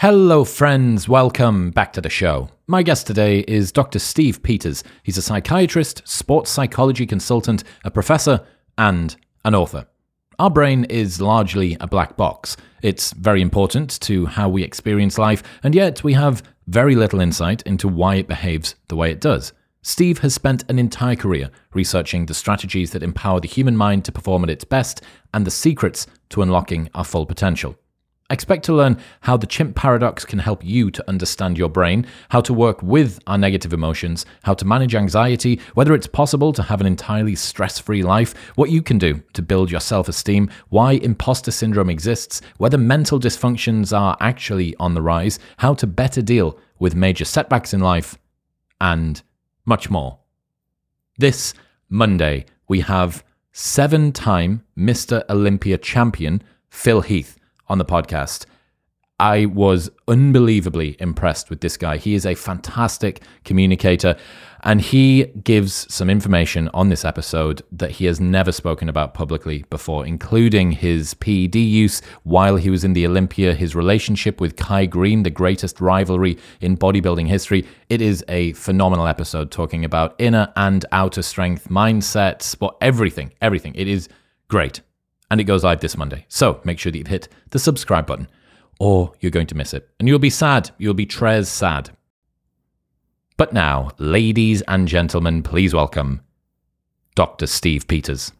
Hello, friends. Welcome back to the show. My guest today is Dr. Steve Peters. He's a psychiatrist, sports psychology consultant, a professor, and an author. Our brain is largely a black box. It's very important to how we experience life, and yet we have very little insight into why it behaves the way it does. Steve has spent an entire career researching the strategies that empower the human mind to perform at its best and the secrets to unlocking our full potential. Expect to learn how the chimp paradox can help you to understand your brain, how to work with our negative emotions, how to manage anxiety, whether it's possible to have an entirely stress free life, what you can do to build your self esteem, why imposter syndrome exists, whether mental dysfunctions are actually on the rise, how to better deal with major setbacks in life, and much more. This Monday, we have seven time Mr. Olympia champion Phil Heath on the podcast. I was unbelievably impressed with this guy. He is a fantastic communicator and he gives some information on this episode that he has never spoken about publicly before, including his PED use while he was in the Olympia, his relationship with Kai Greene, the greatest rivalry in bodybuilding history. It is a phenomenal episode talking about inner and outer strength, mindset, sport, everything, everything. It is great and it goes live this Monday. So make sure that you've hit the subscribe button, or you're going to miss it. And you'll be sad. You'll be Trez sad. But now, ladies and gentlemen, please welcome Dr. Steve Peters.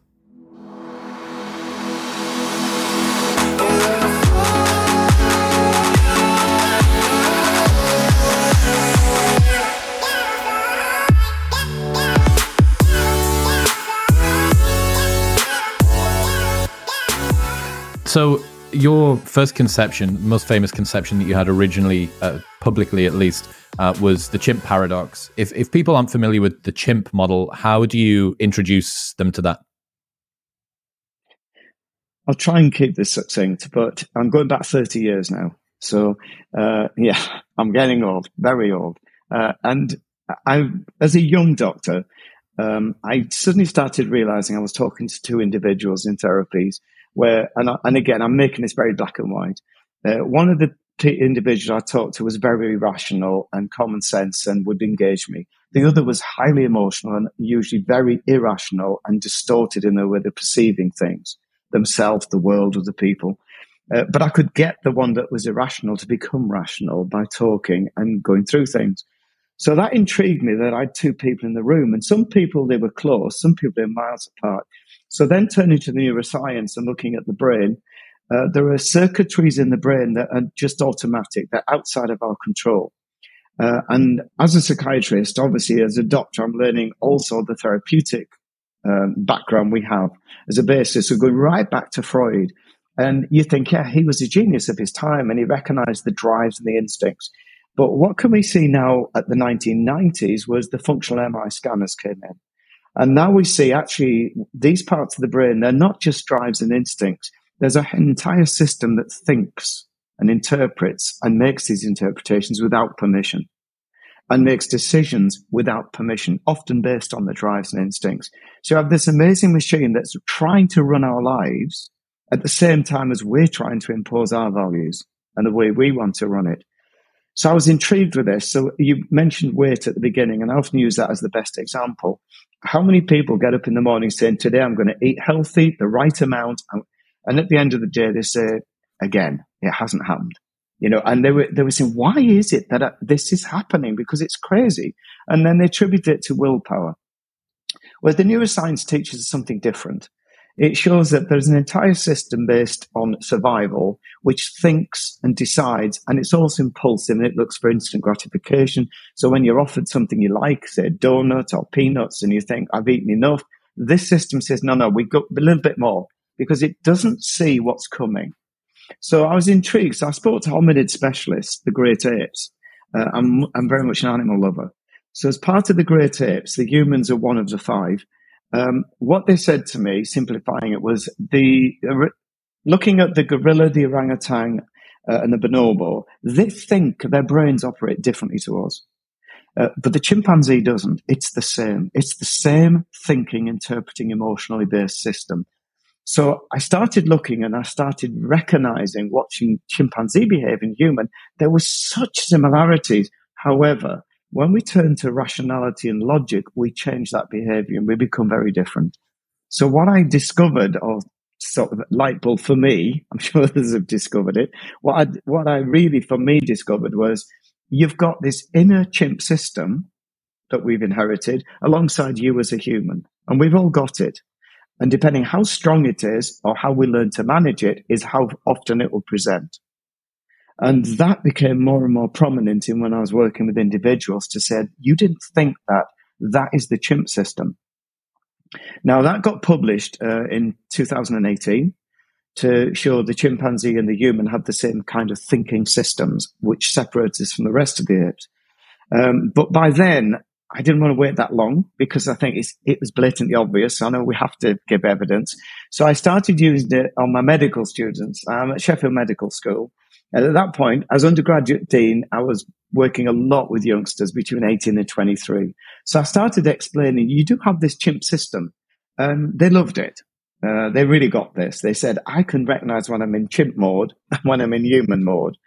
So, your first conception, most famous conception that you had originally, uh, publicly at least, uh, was the chimp paradox. If, if people aren't familiar with the chimp model, how do you introduce them to that? I'll try and keep this succinct, but I'm going back 30 years now. So, uh, yeah, I'm getting old, very old. Uh, and I, as a young doctor, um, I suddenly started realizing I was talking to two individuals in therapies where, and, I, and again, I'm making this very black and white. Uh, one of the t- individuals I talked to was very rational and common sense and would engage me. The other was highly emotional and usually very irrational and distorted in the way they're perceiving things, themselves, the world, other people. Uh, but I could get the one that was irrational to become rational by talking and going through things. So that intrigued me that I had two people in the room, and some people they were close, some people they were miles apart. So then turning to the neuroscience and looking at the brain, uh, there are circuitries in the brain that are just automatic, they're outside of our control. Uh, and as a psychiatrist, obviously, as a doctor, I'm learning also the therapeutic um, background we have as a basis. So going right back to Freud. And you think, yeah, he was a genius of his time and he recognized the drives and the instincts. But what can we see now at the 1990s was the functional MRI scanners came in. And now we see actually these parts of the brain, they're not just drives and instincts. There's an entire system that thinks and interprets and makes these interpretations without permission and makes decisions without permission, often based on the drives and instincts. So you have this amazing machine that's trying to run our lives at the same time as we're trying to impose our values and the way we want to run it. So I was intrigued with this. So you mentioned weight at the beginning, and I often use that as the best example. How many people get up in the morning saying, Today I'm going to eat healthy, the right amount? And at the end of the day, they say, Again, it hasn't happened. You know, and they were, they were saying, Why is it that uh, this is happening? Because it's crazy. And then they attribute it to willpower. Well, the neuroscience teaches us something different it shows that there's an entire system based on survival which thinks and decides, and it's also impulsive and it looks for instant gratification. So when you're offered something you like, say a donut or peanuts, and you think, I've eaten enough, this system says, no, no, we've got a little bit more because it doesn't see what's coming. So I was intrigued. So I spoke to hominid specialists, the great apes. Uh, I'm, I'm very much an animal lover. So as part of the great apes, the humans are one of the five. Um, what they said to me, simplifying it, was the uh, looking at the gorilla, the orangutan, uh, and the bonobo. They think their brains operate differently to us, uh, but the chimpanzee doesn't. It's the same. It's the same thinking, interpreting, emotionally based system. So I started looking and I started recognizing, watching chimpanzee behave in human, there were such similarities. However, when we turn to rationality and logic, we change that behavior and we become very different. So what I discovered, or sort of light bulb for me, I'm sure others have discovered it. What I, what I really for me discovered was you've got this inner chimp system that we've inherited alongside you as a human, and we've all got it. And depending how strong it is or how we learn to manage it is how often it will present. And that became more and more prominent in when I was working with individuals to say, you didn't think that that is the chimp system. Now that got published uh, in 2018 to show the chimpanzee and the human have the same kind of thinking systems, which separates us from the rest of the apes. Um, but by then, I didn't want to wait that long because I think it was blatantly obvious. I know we have to give evidence. So I started using it on my medical students. I'm at Sheffield Medical School. And at that point, as undergraduate dean, I was working a lot with youngsters between 18 and 23. So I started explaining, you do have this chimp system. And they loved it. Uh, they really got this. They said, I can recognize when I'm in chimp mode and when I'm in human mode.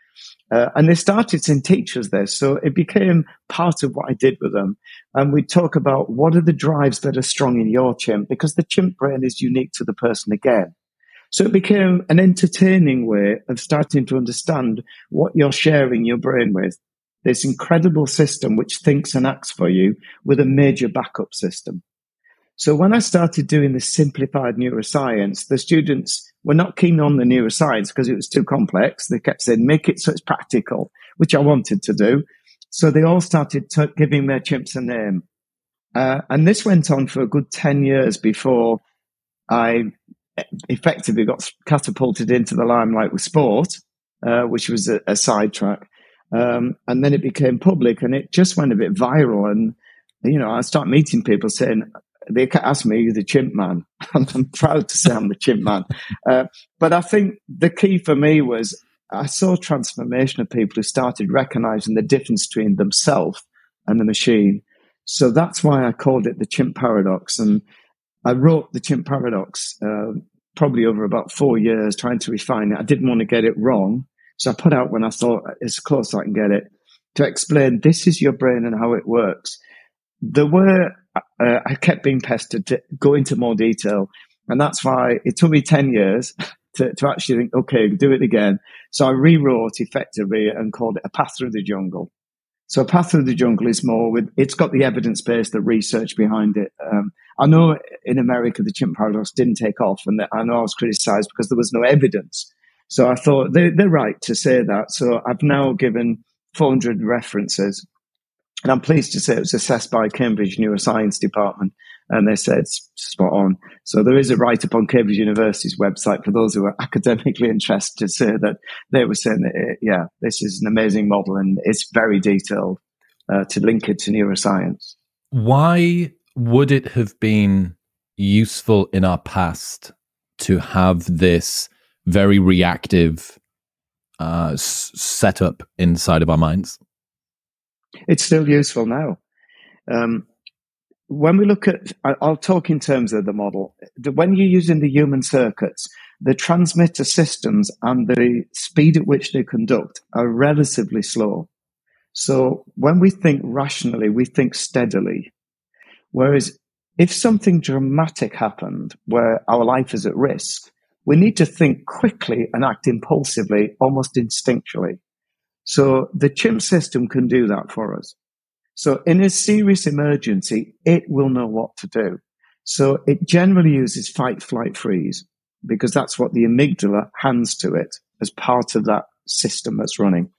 Uh, and they started to teach us this. So it became part of what I did with them. And we talk about what are the drives that are strong in your chimp because the chimp brain is unique to the person again. So it became an entertaining way of starting to understand what you're sharing your brain with. This incredible system which thinks and acts for you with a major backup system. So when I started doing this simplified neuroscience, the students were not keen on the neuroscience because it was too complex. They kept saying, make it so it's practical, which I wanted to do. So they all started t- giving their chimps a name. Uh, and this went on for a good 10 years before I effectively got catapulted into the limelight with sport, uh, which was a, a sidetrack. Um, and then it became public and it just went a bit viral. And, you know, I start meeting people saying, they ask me, the chimp man. I'm proud to say I'm the chimp man. Uh, but I think the key for me was I saw transformation of people who started recognizing the difference between themselves and the machine. So that's why I called it the chimp paradox. And I wrote the chimp paradox uh, probably over about four years, trying to refine it. I didn't want to get it wrong. So I put out when I thought as close I can get it to explain this is your brain and how it works. There were uh, I kept being pestered to go into more detail. And that's why it took me 10 years to, to actually think, okay, do it again. So I rewrote effectively and called it A Path Through the Jungle. So Path Through the Jungle is more with, it's got the evidence base, the research behind it. Um, I know in America, the chimp paradox didn't take off and I know I was criticized because there was no evidence. So I thought they, they're right to say that. So I've now given 400 references and I'm pleased to say it was assessed by Cambridge Neuroscience Department and they said spot on. So there is a write up on Cambridge University's website for those who are academically interested to say that they were saying that, it, yeah, this is an amazing model and it's very detailed uh, to link it to neuroscience. Why would it have been useful in our past to have this very reactive uh, setup inside of our minds? it's still useful now. Um, when we look at, I'll talk in terms of the model. When you're using the human circuits, the transmitter systems and the speed at which they conduct are relatively slow. So when we think rationally, we think steadily. Whereas if something dramatic happened where our life is at risk, we need to think quickly and act impulsively, almost instinctually. So the chimp system can do that for us. So in a serious emergency, it will know what to do. So it generally uses fight, flight, freeze because that's what the amygdala hands to it as part of that system that's running.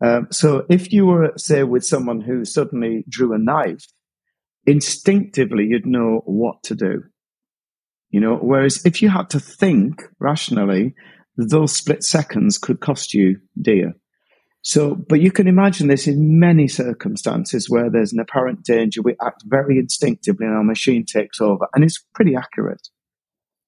Um, so if you were, say, with someone who suddenly drew a knife, instinctively you'd know what to do. You know, whereas if you had to think rationally, those split seconds could cost you dear. So, but you can imagine this in many circumstances where there's an apparent danger. We act very instinctively and our machine takes over and it's pretty accurate.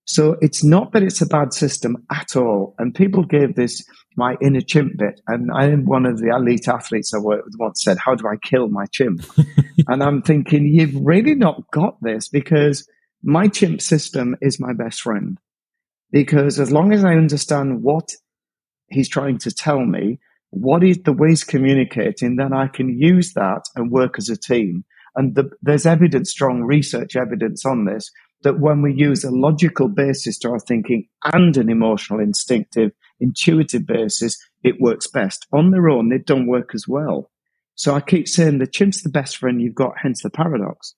So it's not that it's a bad system at all. And people gave this my inner chimp bit. And I am one of the elite athletes I worked with once said, how do I kill my chimp? and I'm thinking, you've really not got this because my chimp system is my best friend. because as long as I understand what he's trying to tell me, what is the ways communicating, then I can use that and work as a team. And the, there's evidence, strong research evidence on this, that when we use a logical basis to our thinking and an emotional, instinctive, intuitive basis, it works best. On their own, they don't work as well. So I keep saying the chimp's the best friend you've got, hence the paradox.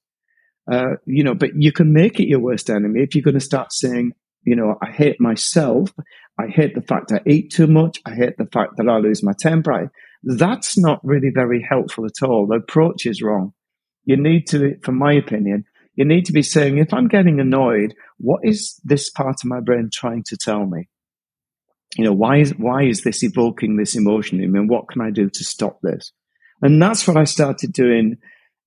Uh, you know, but you can make it your worst enemy if you're going to start saying, you know, I hate myself. I hate the fact I eat too much. I hate the fact that I lose my temper. I, that's not really very helpful at all. The approach is wrong. You need to, from my opinion, you need to be saying, if I'm getting annoyed, what is this part of my brain trying to tell me? You know, why is, why is this evoking this emotion in me? And what can I do to stop this? And that's what I started doing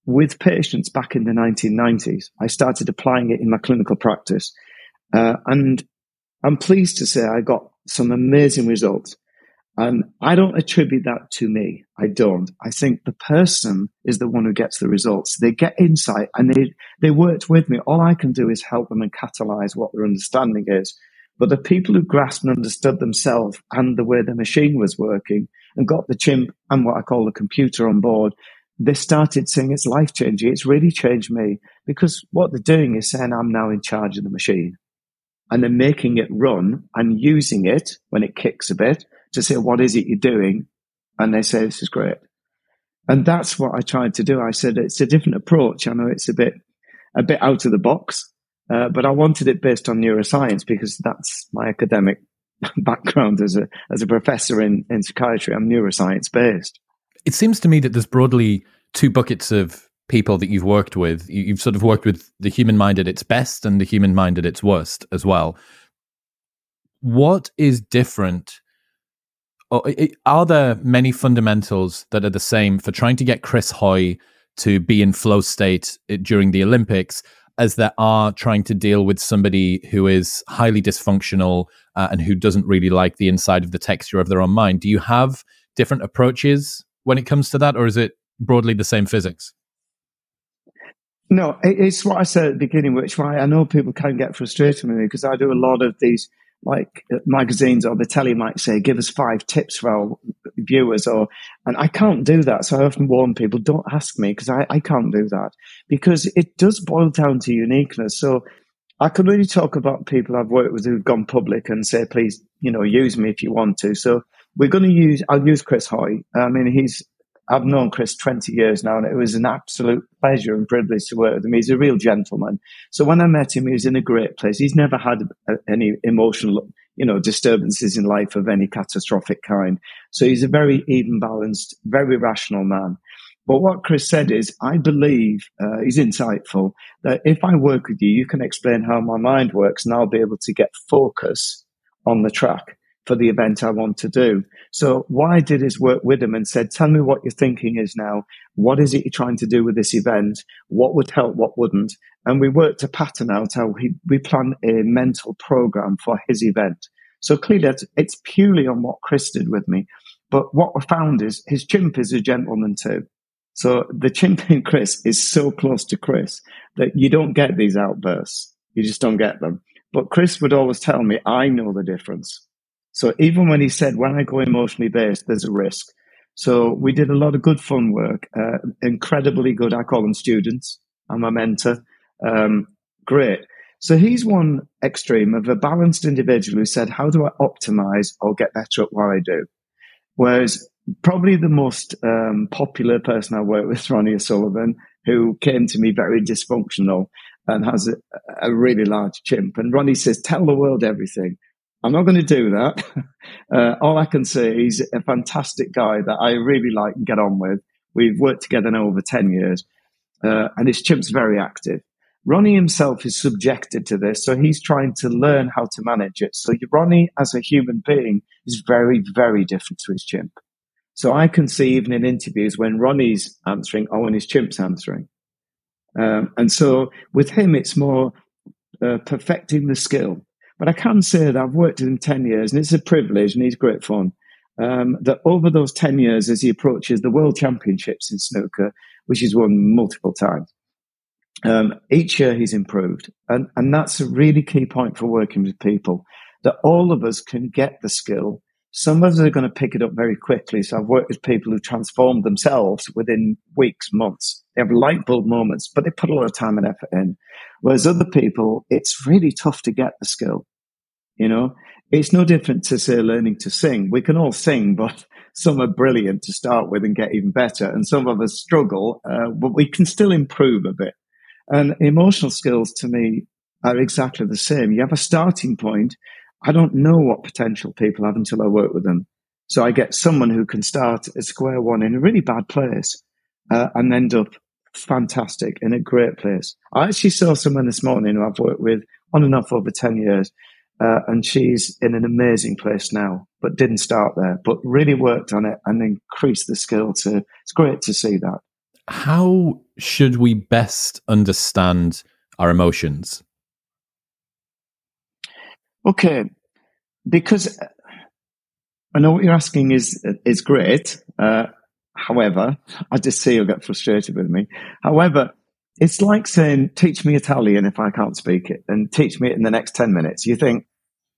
with patients back in the 1990s. I started applying it in my clinical practice. Uh, and I'm pleased to say I got some amazing results. And I don't attribute that to me. I don't. I think the person is the one who gets the results. They get insight and they, they worked with me. All I can do is help them and catalyze what their understanding is. But the people who grasped and understood themselves and the way the machine was working and got the chimp and what I call the computer on board, they started saying it's life changing. It's really changed me because what they're doing is saying I'm now in charge of the machine and then making it run and using it when it kicks a bit to say, what is it you're doing? And they say, this is great. And that's what I tried to do. I said, it's a different approach. I know it's a bit, a bit out of the box, uh, but I wanted it based on neuroscience because that's my academic background as a, as a professor in, in psychiatry. I'm neuroscience based. It seems to me that there's broadly two buckets of people that you've worked with. You've sort of worked with the human mind at its best and the human mind at its worst as well. What is different? Are there many fundamentals that are the same for trying to get Chris Hoy to be in flow state eh, during the Olympics as there are trying to deal with somebody who is highly dysfunctional uh, and who doesn't really like the inside of the texture of their own mind? Do you have different approaches when it comes to that, or is it broadly the same physics? No, it's what I said at the beginning, which why I know people can get frustrated with me because I do a lot of these like uh, magazines or the telly might say, give us five tips for our viewers or, and I can't do that. So I often warn people, don't ask me because I, I can't do that because it does boil down to uniqueness. So I can really talk about people I've worked with who've gone public and say, please, you know, use me if you want to. So we're going to use, I'll use Chris Hoy. I mean, he's I've known Chris 20 years now, and it was an absolute pleasure and privilege to work with him. He's a real gentleman. So when I met him, he was in a great place. He's never had a, any emotional, you know, disturbances in life of any catastrophic kind. So he's a very even balanced, very rational man. But what Chris said is, I believe uh, he's insightful that if I work with you, you can explain how my mind works, and I'll be able to get focus on the track for the event I want to do. So what I did is work with him and said, tell me what your thinking is now. What is it you're trying to do with this event? What would help? What wouldn't? And we worked a pattern out how he, we plan a mental program for his event. So clearly it's, it's purely on what Chris did with me. But what we found is his chimp is a gentleman too. So the chimp in Chris is so close to Chris that you don't get these outbursts. You just don't get them. But Chris would always tell me, I know the difference. So even when he said, when I go emotionally based, there's a risk. So we did a lot of good fun work, uh, incredibly good. I call them students. I'm a mentor. Um, great. So he's one extreme of a balanced individual who said, how do I optimize or get better at what I do? Whereas probably the most um, popular person I work with, Ronnie O'Sullivan, who came to me very dysfunctional and has a, a really large chimp. And Ronnie says, tell the world everything. I'm not going to do that. Uh, all I can say he's a fantastic guy that I really like and get on with. We've worked together now over 10 years, uh, and his chimp's very active. Ronnie himself is subjected to this, so he's trying to learn how to manage it. So Ronnie, as a human being, is very, very different to his chimp. So I can see even in interviews when Ronnie's answering or when his chimp's answering. Um, and so with him, it's more uh, perfecting the skill. But I can say that I've worked with him 10 years and it's a privilege and he's great fun. Um, that over those 10 years, as he approaches the World Championships in snooker, which he's won multiple times, um, each year he's improved. And, and that's a really key point for working with people that all of us can get the skill. Some of us are going to pick it up very quickly. So I've worked with people who transformed themselves within weeks, months. They have light bulb moments, but they put a lot of time and effort in. Whereas other people, it's really tough to get the skill. You know, it's no different to say learning to sing. We can all sing, but some are brilliant to start with and get even better, and some of us struggle, uh, but we can still improve a bit. And emotional skills to me are exactly the same. You have a starting point. I don't know what potential people have until I work with them. So I get someone who can start at square one in a really bad place uh, and end up fantastic in a great place. I actually saw someone this morning who I've worked with on and off over 10 years uh, and she's in an amazing place now, but didn't start there, but really worked on it and increased the skill to, it's great to see that. How should we best understand our emotions? Okay, because I know what you're asking is is great. Uh, however, I just see you'll get frustrated with me. However, it's like saying, teach me Italian if I can't speak it and teach me it in the next 10 minutes. You think,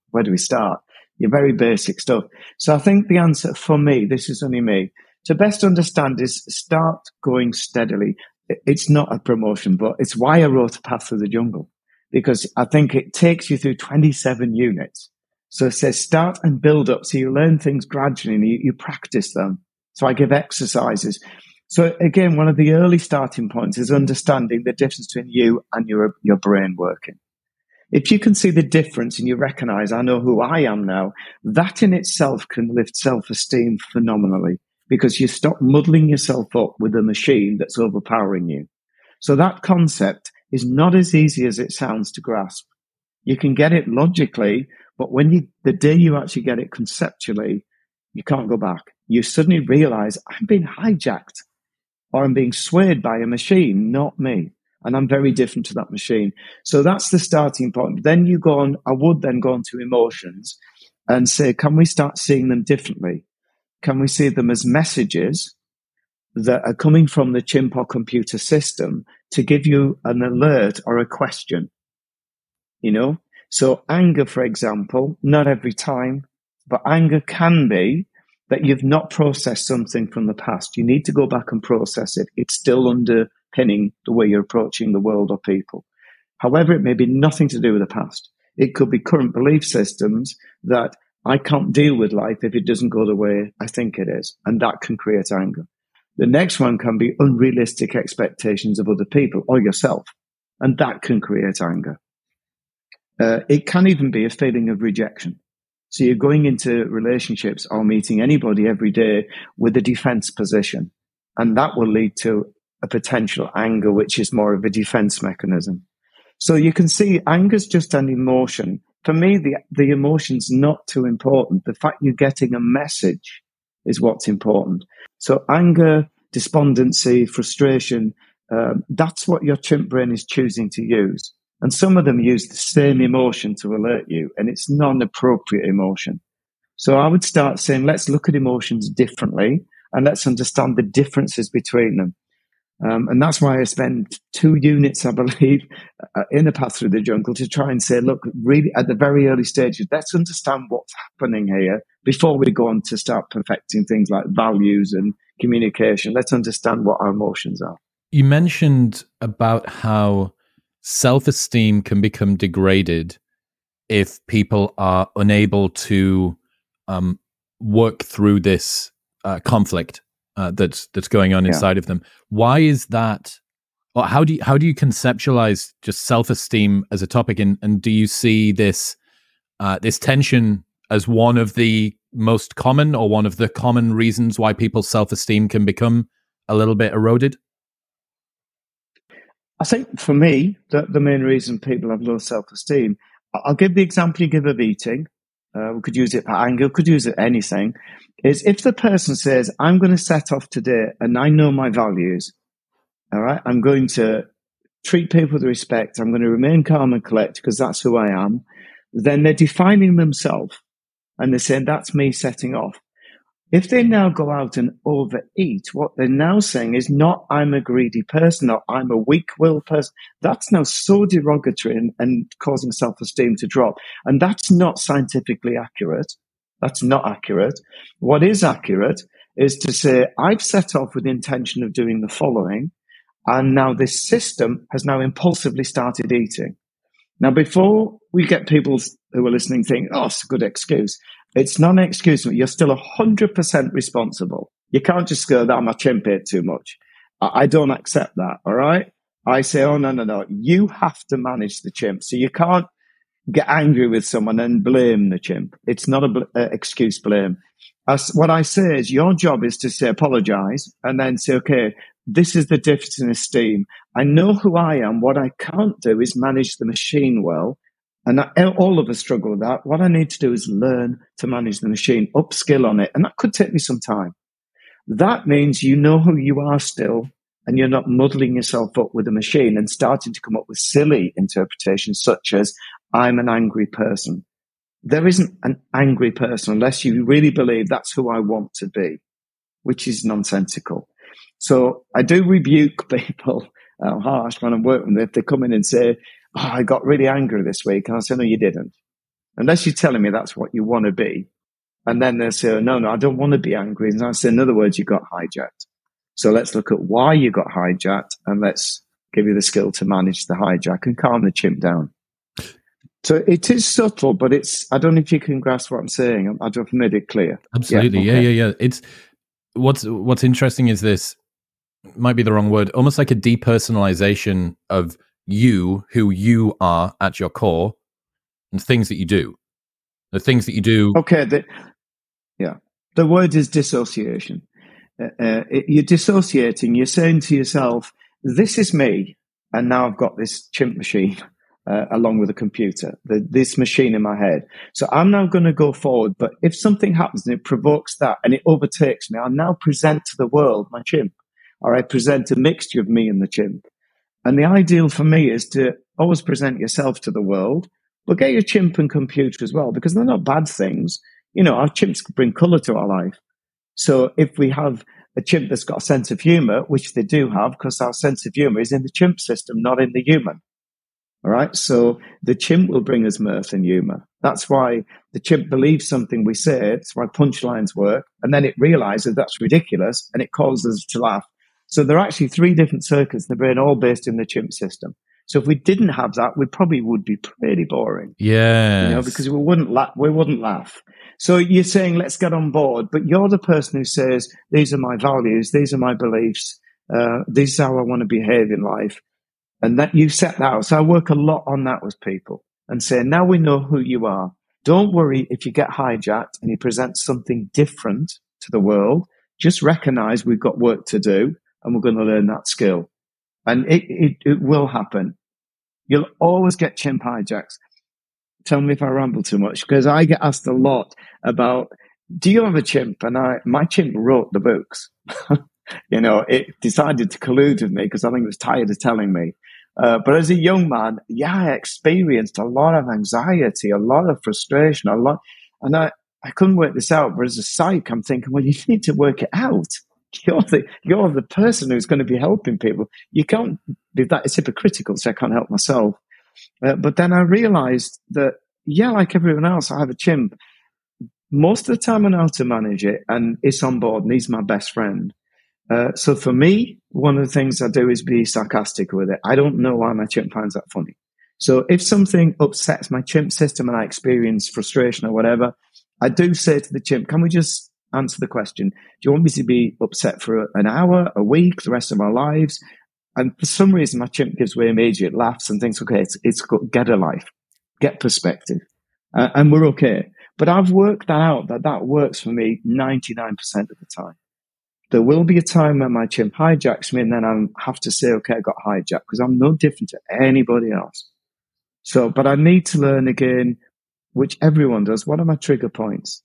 where do we start? Your very basic stuff. So I think the answer for me, this is only me, to best understand is start going steadily. It's not a promotion, but it's why I wrote A Path Through the Jungle, because I think it takes you through 27 units. So it says start and build up. So you learn things gradually and you, you practice them. So I give exercises. So again, one of the early starting points is understanding the difference between you and your, your brain working. If you can see the difference and you recognize, I know who I am now, that in itself can lift self esteem phenomenally because you stop muddling yourself up with a machine that's overpowering you. So that concept is not as easy as it sounds to grasp. You can get it logically, but when you, the day you actually get it conceptually, you can't go back. You suddenly realize I'm being hijacked or I'm being swayed by a machine, not me. And I'm very different to that machine. So that's the starting point. Then you go on, I would then go on to emotions and say, can we start seeing them differently? Can we see them as messages that are coming from the chimp or computer system to give you an alert or a question? You know? So anger, for example, not every time, but anger can be that you've not processed something from the past. You need to go back and process it. It's still underpinning the way you're approaching the world or people. However, it may be nothing to do with the past. It could be current belief systems that I can't deal with life if it doesn't go the way I think it is. And that can create anger. The next one can be unrealistic expectations of other people or yourself. And that can create anger. Uh, it can even be a feeling of rejection. So you're going into relationships or meeting anybody every day with a defense position. And that will lead to a potential anger, which is more of a defense mechanism. So you can see anger is just an emotion. For me, the, the emotion's not too important. The fact you're getting a message is what's important. So anger, despondency, frustration, um, that's what your chimp brain is choosing to use. And some of them use the same emotion to alert you, and it's non appropriate emotion. So I would start saying, let's look at emotions differently and let's understand the differences between them. Um, and that's why I spend two units, I believe, uh, in a path through the jungle to try and say, look, really at the very early stages, let's understand what's happening here before we go on to start perfecting things like values and communication. Let's understand what our emotions are. You mentioned about how self esteem can become degraded if people are unable to um, work through this uh, conflict uh, that's that's going on inside yeah. of them. Why is that? Or how do you how do you conceptualize just self esteem as a topic, and and do you see this uh, this tension as one of the most common or one of the common reasons why people's self esteem can become a little bit eroded? I think for me, the, the main reason people have low self esteem, I'll give the example you give of eating. Uh, we could use it for anger, could use it anything. Is if the person says, I'm going to set off today and I know my values, all right, I'm going to treat people with respect, I'm going to remain calm and collect because that's who I am, then they're defining themselves and they're saying, that's me setting off. If they now go out and overeat, what they're now saying is not I'm a greedy person or I'm a weak willed person. That's now so derogatory and, and causing self esteem to drop. And that's not scientifically accurate. That's not accurate. What is accurate is to say, I've set off with the intention of doing the following. And now this system has now impulsively started eating. Now, before we get people who are listening think, oh, it's a good excuse. It's not an excuse. You're still 100% responsible. You can't just go, that my chimp ate too much. I don't accept that. All right. I say, oh, no, no, no. You have to manage the chimp. So you can't get angry with someone and blame the chimp. It's not an bl- excuse blame. As, what I say is your job is to say apologize and then say, okay, this is the difference in esteem. I know who I am. What I can't do is manage the machine well. And all of us struggle with that. What I need to do is learn to manage the machine, upskill on it. And that could take me some time. That means you know who you are still and you're not muddling yourself up with a machine and starting to come up with silly interpretations such as, I'm an angry person. There isn't an angry person unless you really believe that's who I want to be, which is nonsensical. So I do rebuke people harsh when I'm working with them. If they come in and say, oh, I got really angry this week. And I said, no, you didn't. Unless you're telling me that's what you want to be. And then they say, oh, no, no, I don't want to be angry. And I say, in other words, you got hijacked. So let's look at why you got hijacked and let's give you the skill to manage the hijack and calm the chimp down. So it is subtle, but it's, I don't know if you can grasp what I'm saying. I don't know made it clear. Absolutely. Yeah, okay. yeah, yeah, yeah. It's, what's, what's interesting is this might be the wrong word, almost like a depersonalization of you, who you are at your core, and things that you do. The things that you do. Okay. The, yeah. The word is dissociation. Uh, uh, you're dissociating. You're saying to yourself, this is me. And now I've got this chimp machine uh, along with a computer, the, this machine in my head. So I'm now going to go forward. But if something happens and it provokes that and it overtakes me, I'll now present to the world my chimp, or I present a mixture of me and the chimp. And the ideal for me is to always present yourself to the world, but get your chimp and computer as well, because they're not bad things. You know, our chimps bring color to our life. So if we have a chimp that's got a sense of humor, which they do have, because our sense of humor is in the chimp system, not in the human. All right. So the chimp will bring us mirth and humor. That's why the chimp believes something we say. It's why punchlines work. And then it realizes that's ridiculous and it causes us to laugh. So there are actually three different circuits in the brain, all based in the chimp system. So if we didn't have that, we probably would be pretty boring. Yeah, you know, because we wouldn't laugh. We wouldn't laugh. So you're saying let's get on board, but you're the person who says these are my values, these are my beliefs, uh, this is how I want to behave in life, and that you set that out. So I work a lot on that with people and say now we know who you are. Don't worry if you get hijacked and you present something different to the world. Just recognize we've got work to do and we're going to learn that skill. And it, it, it will happen. You'll always get chimp hijacks. Tell me if I ramble too much because I get asked a lot about, do you have a chimp? And I, my chimp wrote the books. you know, it decided to collude with me because I think it was tired of telling me. Uh, but as a young man, yeah, I experienced a lot of anxiety, a lot of frustration, a lot, and I, I couldn't work this out. But as a psych, I'm thinking, well, you need to work it out. You're the you're the person who's going to be helping people. You can't be that. It's hypocritical. So I can't help myself. Uh, but then I realized that yeah, like everyone else, I have a chimp. Most of the time, I know how to manage it, and it's on board, and he's my best friend. Uh, so for me, one of the things I do is be sarcastic with it. I don't know why my chimp finds that funny. So if something upsets my chimp system and I experience frustration or whatever, I do say to the chimp, "Can we just answer the question. Do you want me to be upset for an hour, a week, the rest of my lives? And for some reason, my chimp gives way immediate laughs and thinks, okay, it's, it's got, get a life, get perspective. Uh, and we're okay. But I've worked that out that that works for me 99% of the time. There will be a time when my chimp hijacks me and then I have to say, okay, I got hijacked because I'm no different to anybody else. So, but I need to learn again, which everyone does. What are my trigger points?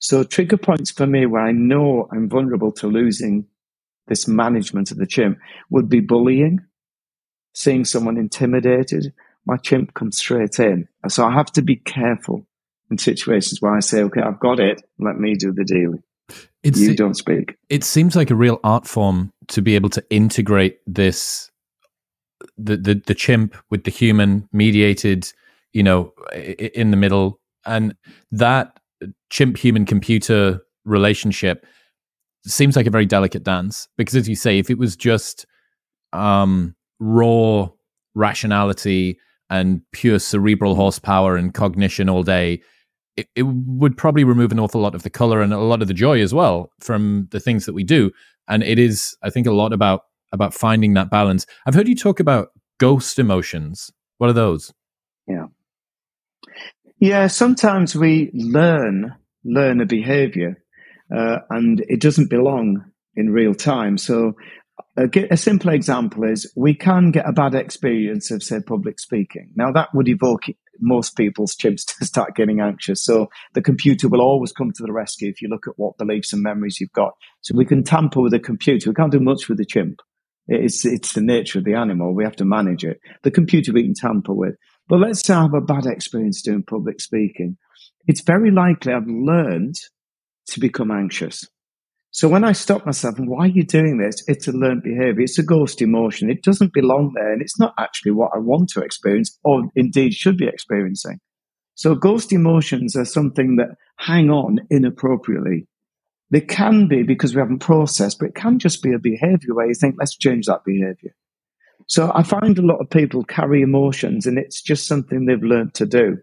So trigger points for me where I know I'm vulnerable to losing this management of the chimp would be bullying, seeing someone intimidated. My chimp comes straight in. So I have to be careful in situations where I say, okay, I've got it. Let me do the dealing. It's, you don't speak. It seems like a real art form to be able to integrate this the the, the chimp with the human mediated, you know, in the middle, and that chimp human computer relationship seems like a very delicate dance because, as you say, if it was just um, raw rationality and pure cerebral horsepower and cognition all day, it, it would probably remove an awful lot of the color and a lot of the joy as well from the things that we do. And it is, I think, a lot about about finding that balance. I've heard you talk about ghost emotions. What are those? Yeah. Yeah, sometimes we learn learn a behavior uh, and it doesn't belong in real time. So a, a, simple example is we can get a bad experience of, say, public speaking. Now, that would evoke most people's chimps to start getting anxious. So the computer will always come to the rescue if you look at what beliefs and memories you've got. So we can tamper with the computer. We can't do much with the chimp. It's, it's the nature of the animal. We have to manage it. The computer we can tamper with. But let's say I have a bad experience doing public speaking. It's very likely I've learned to become anxious. So when I stop myself, why are you doing this? It's a learned behavior. It's a ghost emotion. It doesn't belong there. And it's not actually what I want to experience or indeed should be experiencing. So ghost emotions are something that hang on inappropriately. They can be because we haven't processed, but it can just be a behavior where you think, let's change that behavior. So I find a lot of people carry emotions and it's just something they've learned to do.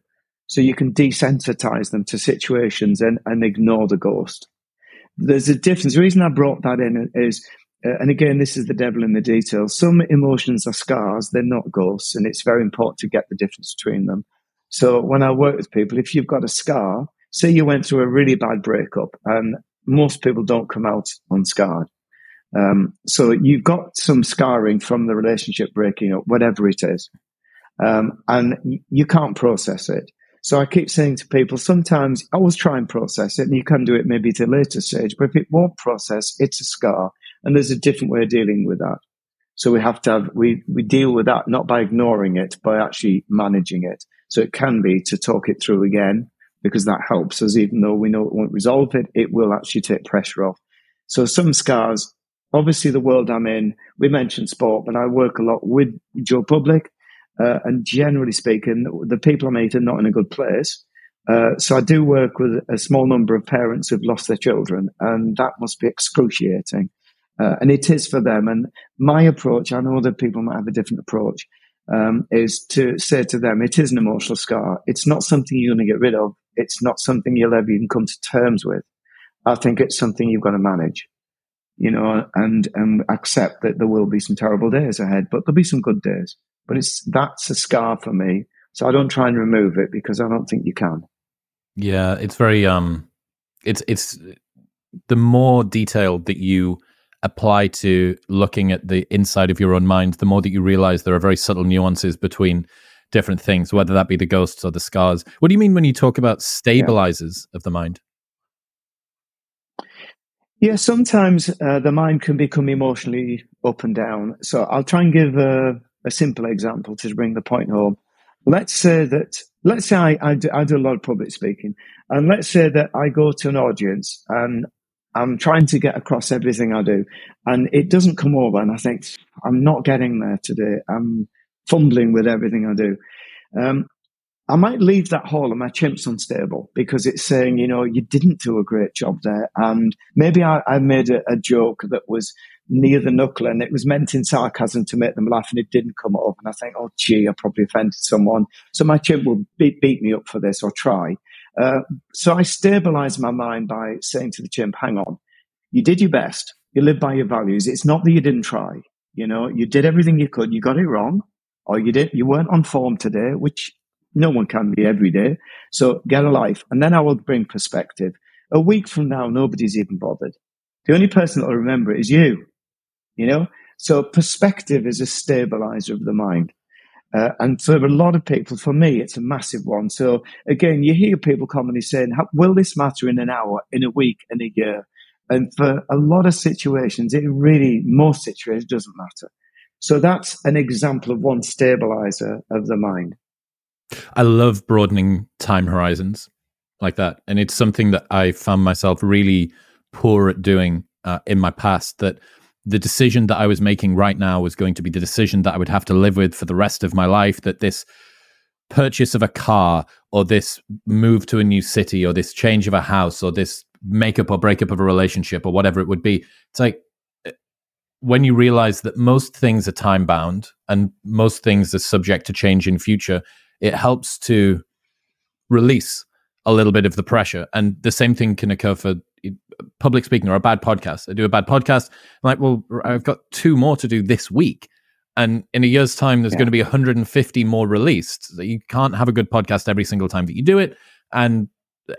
So you can desensitize them to situations and, and ignore the ghost there's a difference. The reason I brought that in is, uh, and again, this is the devil in the details. Some emotions are scars, they're not ghosts, and it's very important to get the difference between them. So when I work with people, if you've got a scar, say you went through a really bad breakup, and most people don't come out unscarred. Um, so you've got some scarring from the relationship breaking up, whatever it is, um, and you can't process it. So I keep saying to people, sometimes I always try and process it, and you can do it maybe at a later stage. But if it won't process, it's a scar, and there's a different way of dealing with that. So we have to have we we deal with that not by ignoring it, by actually managing it. So it can be to talk it through again because that helps us. Even though we know it won't resolve it, it will actually take pressure off. So some scars, obviously, the world I'm in. We mentioned sport, but I work a lot with Joe Public uh, and generally speaking, the people I meet are not in a good place. Uh, so I do work with a small number of parents who've lost their children, and that must be excruciating. Uh, and it is for them. And my approach, I know that people might have a different approach, um, is to say to them, it is an emotional scar. It's not something you're going to get rid of. It's not something you'll ever even come to terms with. I think it's something you've got to manage, you know, and, and accept that there will be some terrible days ahead, but there'll be some good days but it's that's a scar for me. So I don't try and remove it because I don't think you can. Yeah, it's very um, it's it's the more detailed that you apply to looking at the inside of your own mind, the more that you realize there are very subtle nuances between different things, whether that be the ghosts or the scars. What do you mean when you talk about stabilizers yeah. of the mind? Yeah, sometimes uh, the mind can become emotionally up and down. So I'll try and give a, a simple example to bring the point home. Let's say that, let's say I, I, do, I do a lot of public speaking, and let's say that I go to an audience and I'm trying to get across everything I do, and it doesn't come over, and I think I'm not getting there today. I'm fumbling with everything I do. Um, I might leave that hall and my chimp's unstable because it's saying, you know, you didn't do a great job there. And maybe I, I made a, a, joke that was near the knuckle and it was meant in sarcasm to make them laugh and it didn't come up. And I think, oh, gee, I probably offended someone. So my chimp will beat, beat me up for this or try. Uh, so I stabilize my mind by saying to the chimp, hang on, you did your best. You live by your values. It's not that you didn't try. You know, you did everything you could. You got it wrong or you didn't, you weren't on form today, which no one can be every day. So get a life. And then I will bring perspective. A week from now, nobody's even bothered. The only person that will remember it is you, you know? So perspective is a stabilizer of the mind. Uh, and for a lot of people, for me, it's a massive one. So again, you hear people commonly saying, will this matter in an hour, in a week, in a year? And for a lot of situations, it really, most situations doesn't matter. So that's an example of one stabilizer of the mind. I love broadening time horizons like that. And it's something that I found myself really poor at doing uh, in my past that the decision that I was making right now was going to be the decision that I would have to live with for the rest of my life. That this purchase of a car or this move to a new city or this change of a house or this makeup or breakup of a relationship or whatever it would be. It's like eh, when you realize that most things are time bound and most things are subject to change in future, it helps to release a little bit of the pressure. And the same thing can occur for public speaking or a bad podcast. I do a bad podcast. I'm like, well, I've got two more to do this week. And in a year's time, there's yeah. going to be 150 more released. So you can't have a good podcast every single time that you do it. And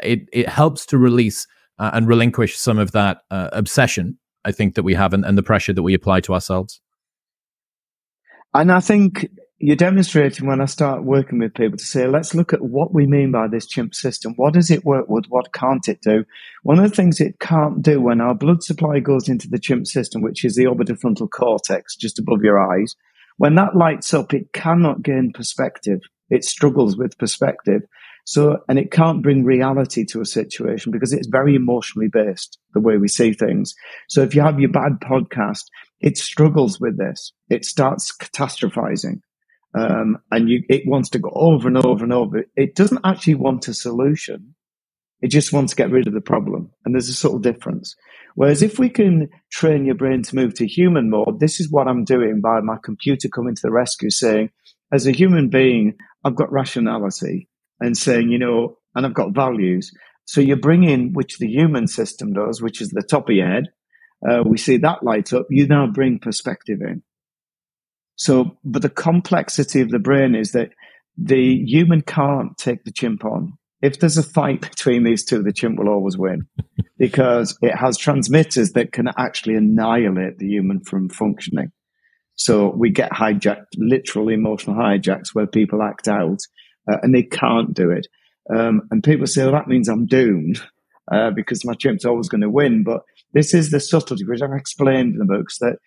it, it helps to release uh, and relinquish some of that uh, obsession, I think, that we have and, and the pressure that we apply to ourselves. And I think you're demonstrating when I start working with people to say, let's look at what we mean by this chimp system. What does it work with? What can't it do? One of the things it can't do when our blood supply goes into the chimp system, which is the orbitofrontal cortex just above your eyes, when that lights up, it cannot gain perspective. It struggles with perspective. So, and it can't bring reality to a situation because it's very emotionally based, the way we see things. So if you have your bad podcast, it struggles with this. It starts catastrophizing. Um, and you, it wants to go over and over and over. It doesn't actually want a solution. It just wants to get rid of the problem. And there's a subtle difference. Whereas if we can train your brain to move to human mode, this is what I'm doing by my computer coming to the rescue saying, as a human being, I've got rationality and saying, you know, and I've got values. So you bring in, which the human system does, which is the top of your head. Uh, we see that light up. You now bring perspective in. So, but the complexity of the brain is that the human can't take the chimp on. If there's a fight between these two, the chimp will always win because it has transmitters that can actually annihilate the human from functioning. So we get hijacked, literal emotional hijacks where people act out uh, and they can't do it. Um, and people say, well, that means I'm doomed uh, because my chimp's always going to win. But this is the subtlety, which I've explained in the books, that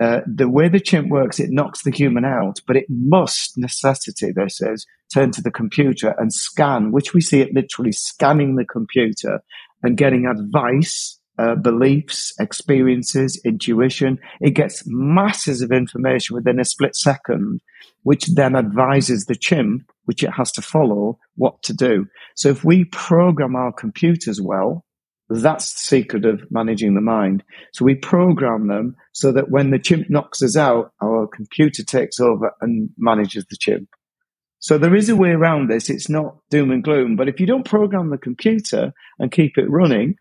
uh, the way the chimp works, it knocks the human out, but it must necessity, this is, turn to the computer and scan, which we see it literally scanning the computer and getting advice uh, beliefs, experiences, intuition. It gets masses of information within a split second, which then advises the chimp, which it has to follow, what to do. So if we program our computers well, that's the secret of managing the mind. So we program them so that when the chimp knocks us out, our computer takes over and manages the chimp. So there is a way around this. It's not doom and gloom, but if you don't program the computer and keep it running,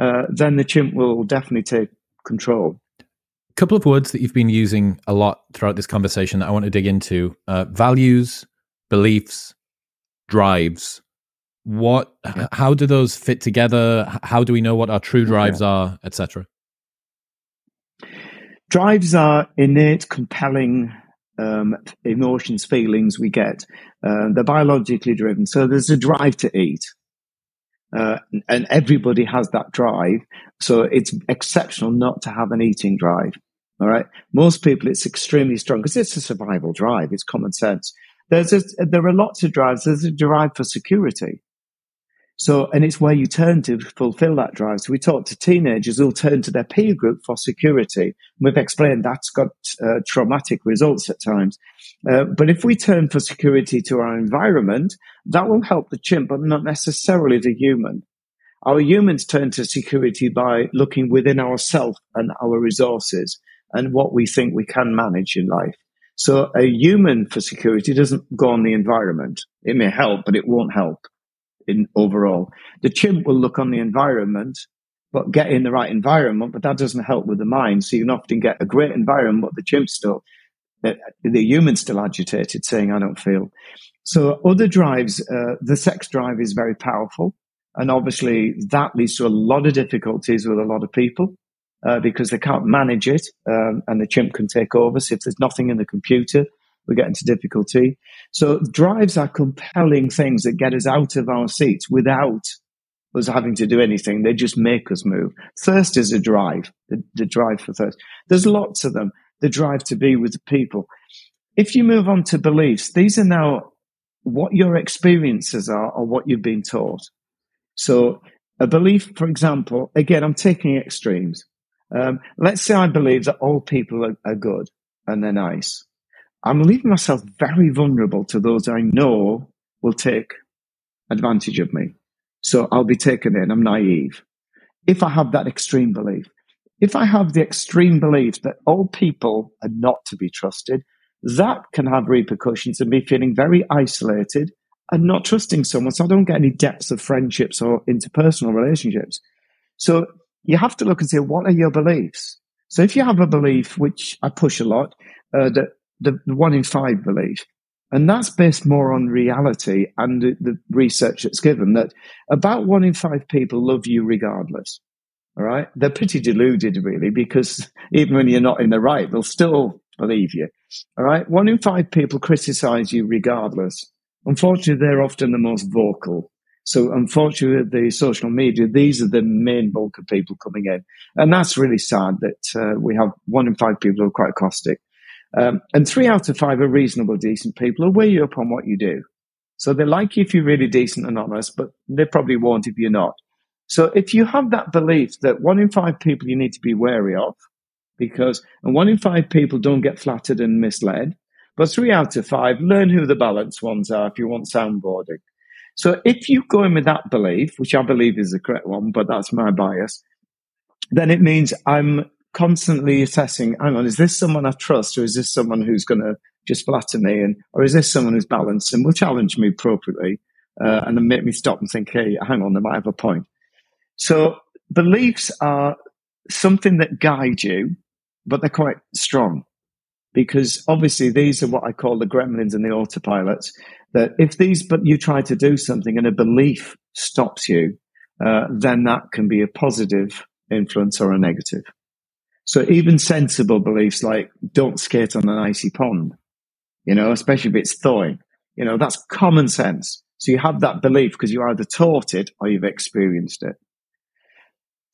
uh, then the chimp will definitely take control. A couple of words that you've been using a lot throughout this conversation that I want to dig into uh, values, beliefs, drives. What, yeah. how do those fit together? How do we know what our true drives yeah. are, etc.? Drives are innate, compelling um, emotions, feelings we get. Uh, they're biologically driven. So there's a drive to eat. Uh, and everybody has that drive. So it's exceptional not to have an eating drive. All right. Most people, it's extremely strong because it's a survival drive. It's common sense. There's a, there are lots of drives. There's a drive for security. So, and it's where you turn to fulfill that drive. So we talk to teenagers who'll turn to their peer group for security. We've explained that's got uh, traumatic results at times. Uh, but if we turn for security to our environment, that will help the chimp, but not necessarily the human. Our humans turn to security by looking within ourselves and our resources and what we think we can manage in life. So a human for security doesn't go on the environment. It may help, but it won't help in overall. The chimp will look on the environment, but get in the right environment, but that doesn't help with the mind. So you can often get a great environment, but the chimp still, the, the human's still agitated, saying, I don't feel. So other drives, uh, the sex drive is very powerful. And obviously that leads to a lot of difficulties with a lot of people. Uh, because they can't manage it, um, and the chimp can take over. So if there's nothing in the computer, we get into difficulty. So drives are compelling things that get us out of our seats without us having to do anything. They just make us move. Thirst is a drive, the, the drive for thirst. There's lots of them. The drive to be with people. If you move on to beliefs, these are now what your experiences are or what you've been taught. So A belief, for example, again, I'm taking extremes. Um, let's say I believe that all people are, are good and they're nice. I'm leaving myself very vulnerable to those I know will take advantage of me. So I'll be taken in. I'm naive. If I have that extreme belief, if I have the extreme belief that all people are not to be trusted, that can have repercussions and me feeling very isolated and not trusting someone. So I don't get any depths of friendships or interpersonal relationships. So you have to look and say, what are your beliefs? So if you have a belief, which I push a lot, uh, that the, one in five belief, and that's based more on reality and the, the research that's given that about one in five people love you regardless. All right. They're pretty deluded, really, because even when you're not in the right, they'll still believe you. All right. One in five people criticize you regardless. Unfortunately, they're often the most vocal. So, unfortunately, the social media, these are the main bulk of people coming in. And that's really sad that uh, we have one in five people who are quite caustic. Um, and three out of five are reasonable, decent people who weigh you up on what you do. So they like you if you're really decent and honest, but they probably won't if you're not. So if you have that belief that one in five people you need to be wary of, because and one in five people don't get flattered and misled, but three out of five learn who the balanced ones are if you want soundboarding. So if you go in with that belief, which I believe is the correct one, but that's my bias, then it means I'm constantly assessing, hang on, is this someone I trust or is this someone who's going to just flatter me and, or is this someone who's balanced and will challenge me appropriately uh, and then make me stop and think, hey, hang on, they might have a point. So beliefs are something that guide you, but they're quite strong because obviously these are what I call the gremlins and the autopilots. That if these, but you try to do something and a belief stops you, uh, then that can be a positive influence or a negative. So even sensible beliefs like don't skate on an icy pond, you know, especially if it's thawing, you know, that's common sense. So you have that belief because you either taught it or you've experienced it.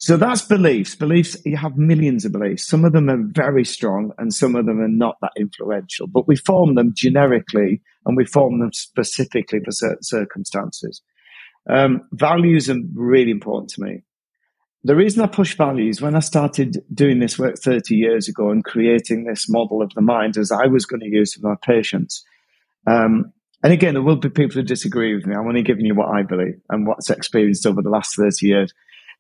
So that's beliefs. Beliefs, you have millions of beliefs. Some of them are very strong and some of them are not that influential, but we form them generically and we form them specifically for certain circumstances. Um, values are really important to me the reason I push values when I started doing this work 30 years ago and creating this model of the mind as I was going to use for my patients. Um, and again, there will be people who disagree with me. I'm only giving you what I believe and what's experienced over the last 30 years.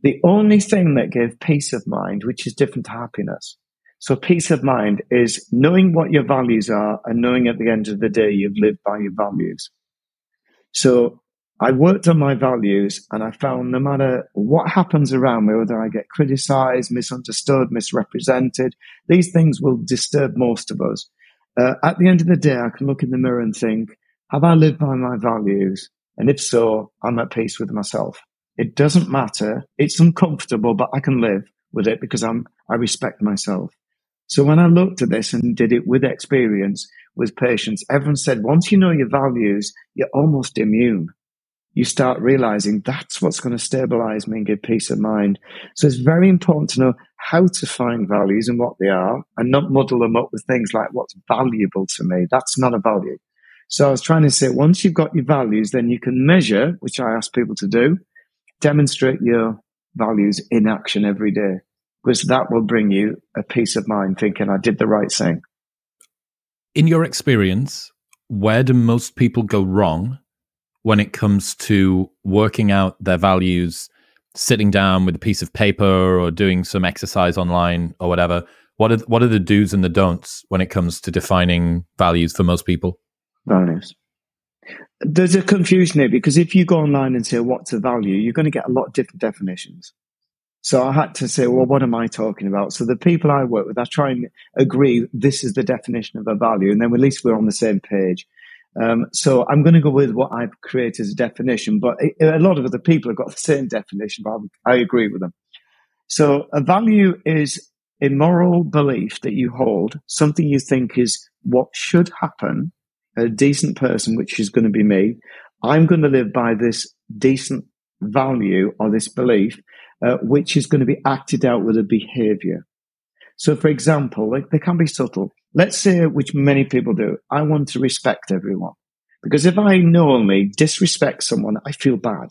The only thing that gave peace of mind, which is different to happiness. So peace of mind is knowing what your values are and knowing at the end of the day you've lived by your values. So I worked on my values and I found no matter what happens around me, whether I get criticized, misunderstood, misrepresented, these things will disturb most of us. Uh, at the end of the day, I can look in the mirror and think, have I lived by my values? And if so, I'm at peace with myself. It doesn't matter. It's uncomfortable, but I can live with it because I'm, I respect myself. So when I looked at this and did it with experience, with patients, everyone said, once you know your values, you're almost immune you start realizing that's what's going to stabilize me and give peace of mind. So it's very important to know how to find values and what they are and not muddle them up with things like what's valuable to me. That's not a value. So I was trying to say once you've got your values, then you can measure, which I ask people to do, demonstrate your values in action every day because that will bring you a peace of mind thinking I did the right thing. In your experience, where do most people go wrong when it comes to working out their values, sitting down with a piece of paper or doing some exercise online or whatever? What are what are the do's and the don'ts when it comes to defining values for most people? Values. There's a confusion here because if you go online and say what's a value, you're going to get a lot of different definitions. So I had to say, well, what am I talking about? So the people I work with, I try and agree this is the definition of a value, and then at least we're on the same page. Um, so I'm going to go with what I've created as a definition, but a lot of other people have got the same definition, but I agree with them. So a value is a moral belief that you hold, something you think is what should happen, a decent person, which is going to be me. I'm going to live by this decent value or this belief, uh, which is going to be acted out with a behavior. So, for example, like they can be subtle. Let's say, which many people do, I want to respect everyone. Because if I knowingly disrespect someone, I feel bad.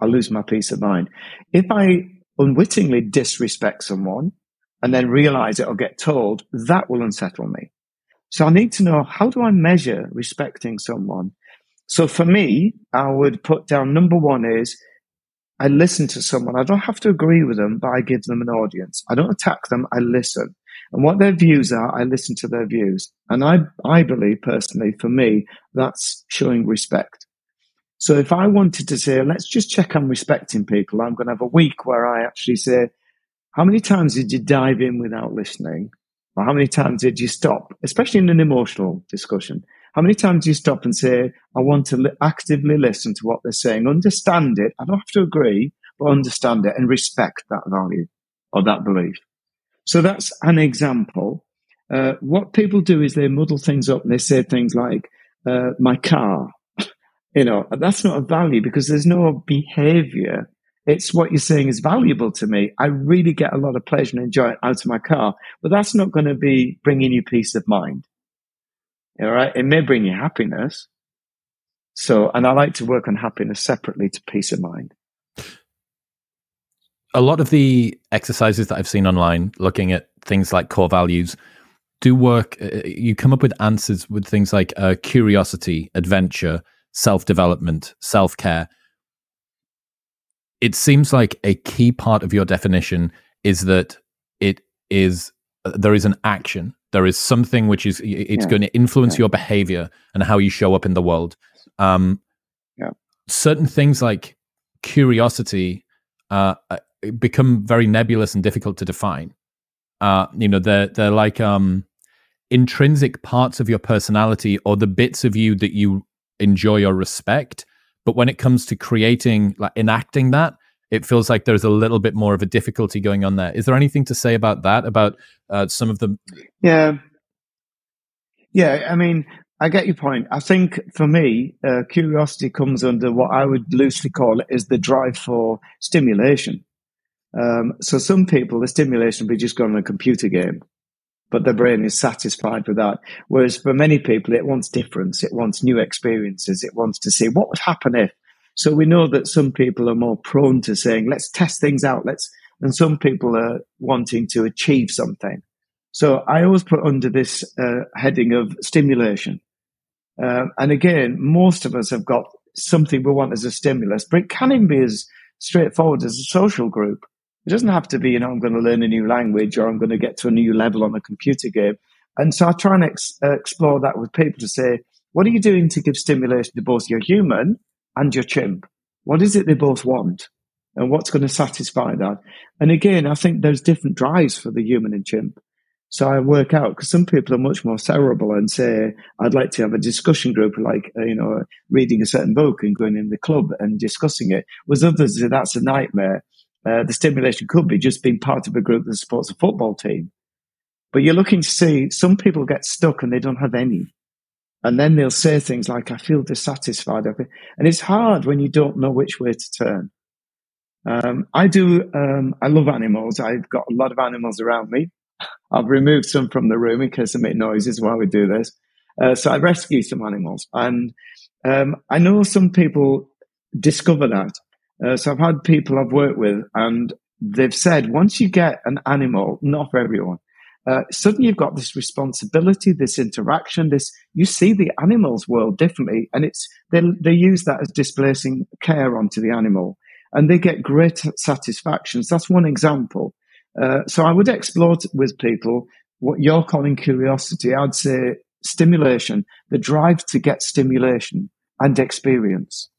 I lose my peace of mind. If I unwittingly disrespect someone and then realize it or get told, that will unsettle me. So I need to know how do I measure respecting someone? So for me, I would put down number one is I listen to someone. I don't have to agree with them, but I give them an audience. I don't attack them. I listen. And what their views are, I listen to their views. And I, I believe personally, for me, that's showing respect. So if I wanted to say, let's just check on respecting people, I'm going to have a week where I actually say, how many times did you dive in without listening? Or how many times did you stop, especially in an emotional discussion? How many times do you stop and say, I want to li- actively listen to what they're saying, understand it. I don't have to agree, but understand it and respect that value or that belief. So that's an example. Uh, what people do is they muddle things up and they say things like, uh, my car, you know, that's not a value because there's no behavior it's what you're saying is valuable to me. I really get a lot of pleasure and enjoy out of my car, but that's not going to be bringing you peace of mind. All right. It may bring you happiness. So, and I like to work on happiness separately to peace of mind. A lot of the exercises that I've seen online looking at things like core values do work. Uh, you come up with answers with things like uh, curiosity, adventure, self development, self care it seems like a key part of your definition is that it is uh, there is an action there is something which is it's yeah. going to influence yeah. your behavior and how you show up in the world um, yeah. certain things like curiosity uh, uh, become very nebulous and difficult to define uh, you know they're they're like um, intrinsic parts of your personality or the bits of you that you enjoy or respect but when it comes to creating, like enacting that, it feels like there's a little bit more of a difficulty going on there. Is there anything to say about that? About uh, some of the? Yeah, yeah. I mean, I get your point. I think for me, uh, curiosity comes under what I would loosely call is the drive for stimulation. Um, so some people, the stimulation would be just going on a computer game but their brain is satisfied with that. Whereas for many people, it wants difference, it wants new experiences, it wants to see what would happen if. So we know that some people are more prone to saying, let's test things out, let's, and some people are wanting to achieve something. So I always put under this uh, heading of stimulation. Uh, and again, most of us have got something we want as a stimulus, but it can be as straightforward as a social group. It doesn't have to be, you know, I'm going to learn a new language or I'm going to get to a new level on a computer game. And so I try and ex- uh, explore that with people to say, what are you doing to give stimulation to both your human and your chimp? What is it they both want? And what's going to satisfy that? And again, I think there's different drives for the human and chimp. So I work out because some people are much more cerebral and say, I'd like to have a discussion group, like, uh, you know, reading a certain book and going in the club and discussing it. Whereas others say that's a nightmare. Uh, the stimulation could be just being part of a group that supports a football team. But you're looking to see some people get stuck and they don't have any. And then they'll say things like, I feel dissatisfied. And it's hard when you don't know which way to turn. Um, I do, um, I love animals. I've got a lot of animals around me. I've removed some from the room in case they make noises while we do this. Uh, so I rescue some animals. And um, I know some people discover that uh, so I've had people I've worked with, and they've said once you get an animal, not for everyone, uh, suddenly you've got this responsibility, this interaction, this you see the animal's world differently, and it's they they use that as displacing care onto the animal, and they get great satisfactions. That's one example. Uh, so I would explore t- with people what you're calling curiosity. I'd say stimulation, the drive to get stimulation and experience.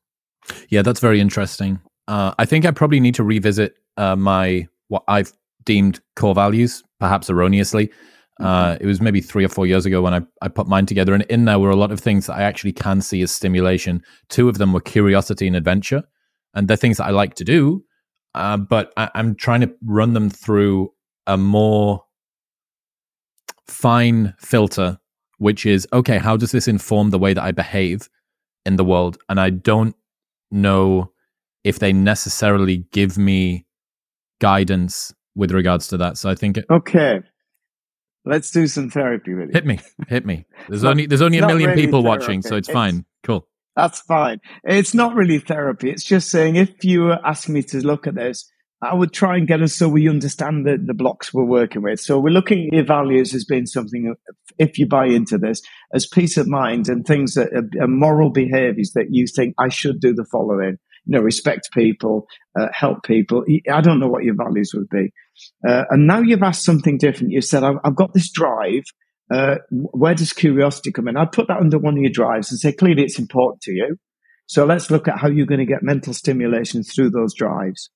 Yeah, that's very interesting. Uh, I think I probably need to revisit uh, my what I've deemed core values, perhaps erroneously. Uh, mm-hmm. it was maybe three or four years ago when I, I put mine together, and in there were a lot of things that I actually can see as stimulation. Two of them were curiosity and adventure, and they're things that I like to do, uh, but I, I'm trying to run them through a more fine filter, which is okay. How does this inform the way that I behave in the world? And I don't know if they necessarily give me guidance with regards to that. So I think it, okay. Let's do some therapy with it. Hit me, hit me. There's not, only there's only a million really people watching, so it's, it's, fine. Cool. That's fine. It's not really therapy. It's just saying if you were asking me to look at this, I would try and get us so we understand the, the blocks we're working with. So we're looking at your values as being something, if you buy into this, as peace of mind and things that are, are moral behaviors that you think I should do the following. You know, respect people, uh, help people. I don't know what your values would be. Uh, and now you've asked something different. You said, I've, I've got this drive. Uh, where does curiosity come in? I'd put that under one of your drives and say, clearly it's important to you. So let's look at how you're going to get mental stimulation through those drives.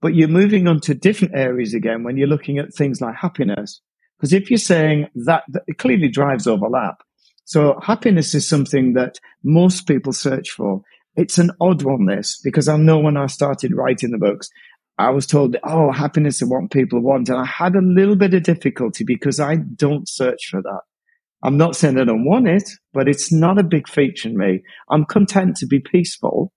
But you're moving on to different areas again when you're looking at things like happiness. Because if you're saying that, that clearly drives overlap. So happiness is something that most people search for. It's an odd one, this, because I know when I started writing the books, I was told, oh, happiness is what people want. And I had a little bit of difficulty because I don't search for that. I'm not saying I don't want it, but it's not a big feature in me. I'm content to be peaceful,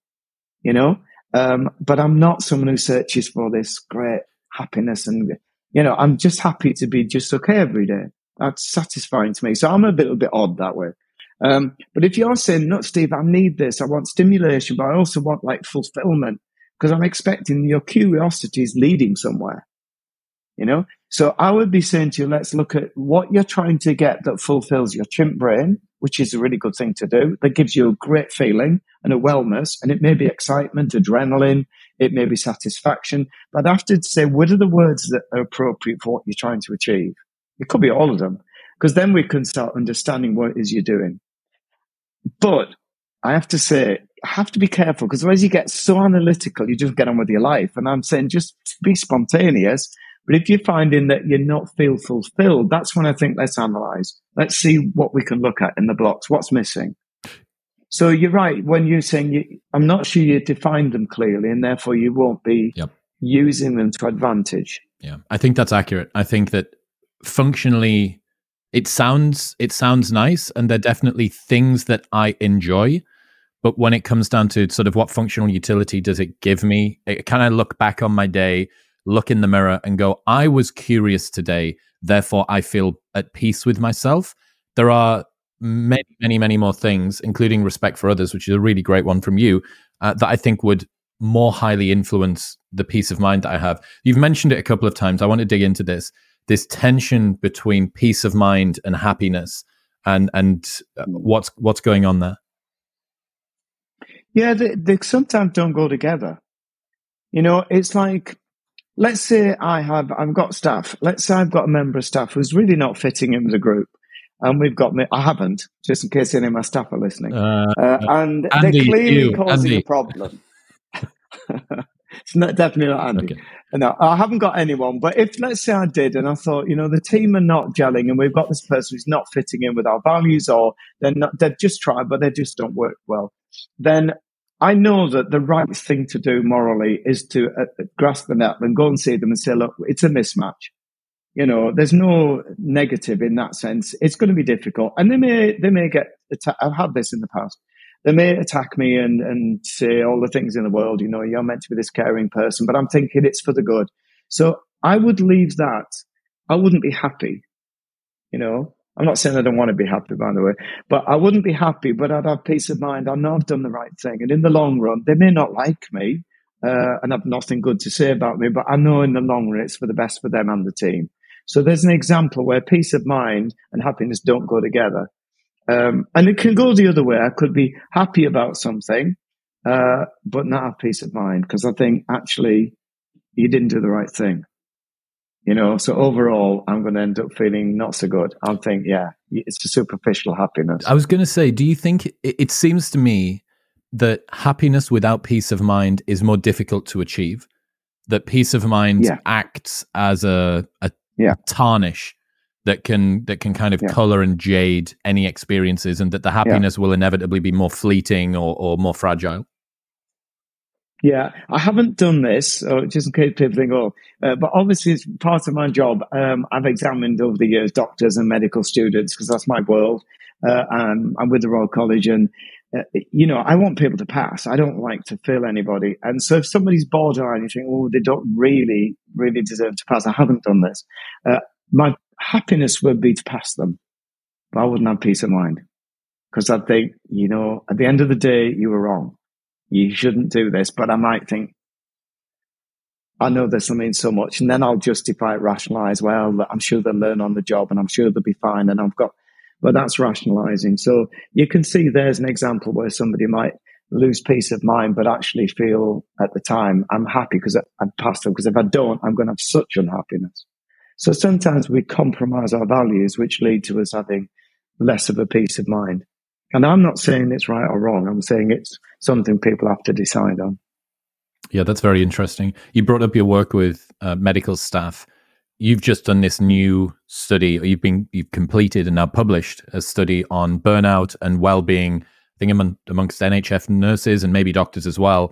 you know, um, but I'm not someone who searches for this great happiness. And, you know, I'm just happy to be just okay every day. That's satisfying to me. So I'm a little bit odd that way. Um, but if you're saying, no, Steve, I need this, I want stimulation, but I also want like fulfillment because I'm expecting your curiosity is leading somewhere, you know? So I would be saying to you, let's look at what you're trying to get that fulfills your chimp brain, which is a really good thing to do. That gives you a great feeling and a wellness. And it may be excitement, adrenaline, it may be satisfaction. But have to say, what are the words that are appropriate for what you're trying to achieve? It could be all of them, because then we can start understanding what it is you're doing. But I have to say, have to be careful because otherwise you get so analytical, you just get on with your life. And I'm saying just be spontaneous. But if you're finding that you're not feel fulfilled, that's when I think let's analyze. Let's see what we can look at in the blocks. What's missing? So you're right when you're saying you, I'm not sure you defined them clearly, and therefore you won't be yep. using them to advantage. Yeah, I think that's accurate. I think that functionally, it sounds it sounds nice, and they're definitely things that I enjoy. But when it comes down to sort of what functional utility does it give me, it, can I look back on my day, look in the mirror, and go, I was curious today, therefore I feel at peace with myself. There are many, many, many more things, including respect for others, which is a really great one from you, uh, that I think would more highly influence the peace of mind that I have. You've mentioned it a couple of times. I want to dig into this this tension between peace of mind and happiness and and uh, what's what's going on there yeah, they, they sometimes don't go together. You know, it's like, let's say I have, I've got staff. Let's say I've got a member of staff who's really not fitting in with the group. And we've got me, I haven't, just in case any of my staff are listening. Uh, uh, and Andy, they're clearly you, causing Andy. a problem. it's not, definitely not Andy. Okay. No, I haven't got anyone. But if, let's say I did, and I thought, you know, the team are not gelling and we've got this person who's not fitting in with our values or they're not, they're just trying, but they just don't work well, then I know that the right thing to do morally is to uh, grasp the net and go and see them and say, look, it's a mismatch. You know, there's no negative in that sense. It's going to be difficult. And they may, they may get, atta- I've had this in the past. They may attack me and, and say all the things in the world, you know, you're meant to be this caring person, but I'm thinking it's for the good. So I would leave that. I wouldn't be happy, you know, I'm not saying I don't want to be happy, by the way, but I wouldn't be happy, but I'd have peace of mind. I know I've done the right thing. And in the long run, they may not like me uh, and have nothing good to say about me, but I know in the long run, it's for the best for them and the team. So there's an example where peace of mind and happiness don't go together. Um, and it can go the other way. I could be happy about something, uh, but not have peace of mind because I think actually you didn't do the right thing. You know, so overall, I'm going to end up feeling not so good. I'll think, yeah, it's a superficial happiness. I was going to say, do you think it, it seems to me that happiness without peace of mind is more difficult to achieve? That peace of mind yeah. acts as a, a yeah. tarnish that can that can kind of yeah. color and jade any experiences, and that the happiness will inevitably be more fleeting or, or more fragile. Yeah, I haven't done this, just in case people think, oh, uh, but obviously it's part of my job. Um, I've examined over the years doctors and medical students because that's my world. Uh, and I'm with the Royal College and, uh, you know, I want people to pass. I don't like to fail anybody. And so if somebody's borderline, you think, oh, they don't really, really deserve to pass. I haven't done this. Uh, my happiness would be to pass them, but I wouldn't have peace of mind because I'd think, you know, at the end of the day, you were wrong. You shouldn't do this. But I might think, I know this will mean so much. And then I'll justify it, rationalize, well, I'm sure they'll learn on the job and I'm sure they'll be fine. And I've got, but that's rationalizing. So you can see there's an example where somebody might lose peace of mind, but actually feel at the time, I'm happy because I've passed them. Because if I don't, I'm going to have such unhappiness. So sometimes we compromise our values, which lead to us having less of a peace of mind. And I'm not saying it's right or wrong. I'm saying it's something people have to decide on. Yeah, that's very interesting. You brought up your work with uh, medical staff. You've just done this new study, or you've been you've completed and now published a study on burnout and well-being. I think among, amongst NHS nurses and maybe doctors as well.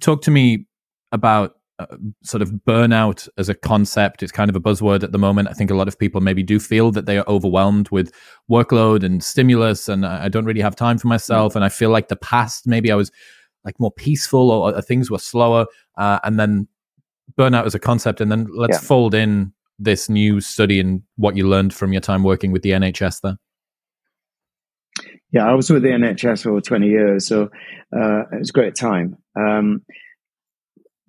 Talk to me about uh, sort of burnout as a concept. It's kind of a buzzword at the moment. I think a lot of people maybe do feel that they are overwhelmed with workload and stimulus, and I don't really have time for myself. And I feel like the past, maybe I was like more peaceful or, or things were slower. Uh, and then burnout as a concept, and then let's yeah. fold in this new study and what you learned from your time working with the NHS there. Yeah, I was with the NHS for 20 years, so uh, it was a great time. Um,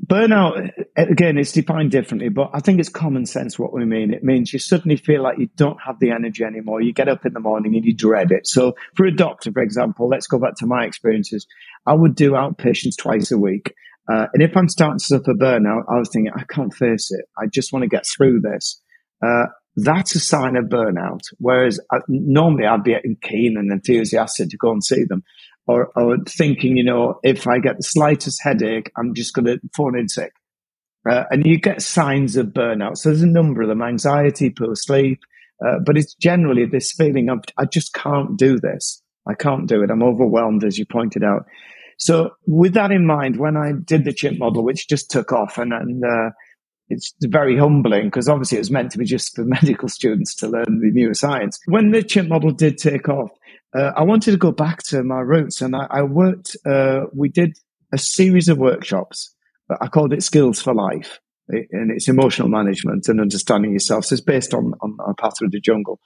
burnout, again, it's defined differently, but I think it's common sense what we mean. It means you suddenly feel like you don't have the energy anymore. You get up in the morning and you dread it. So, for a doctor, for example, let's go back to my experiences. I would do outpatients twice a week. Uh, and if I'm starting to suffer burnout, I was thinking, I can't face it. I just want to get through this. Uh, that's a sign of burnout. Whereas I, uh, normally I'd be keen and enthusiastic to go and see them. Or, or thinking, you know, if I get the slightest headache, I'm just going to phone in sick. Uh, and you get signs of burnout. So there's a number of them anxiety, poor sleep. Uh, but it's generally this feeling of, I just can't do this. I can't do it. I'm overwhelmed, as you pointed out. So with that in mind, when I did the chimp model, which just took off and, and uh, it's very humbling because obviously it was meant to be just for medical students to learn the neuroscience. When the chimp model did take off, uh, I wanted to go back to my roots and I, I worked, uh, we did a series of workshops. I called it Skills for Life and it's emotional management and understanding yourself. So it's based on, on, on Path Through the Jungle.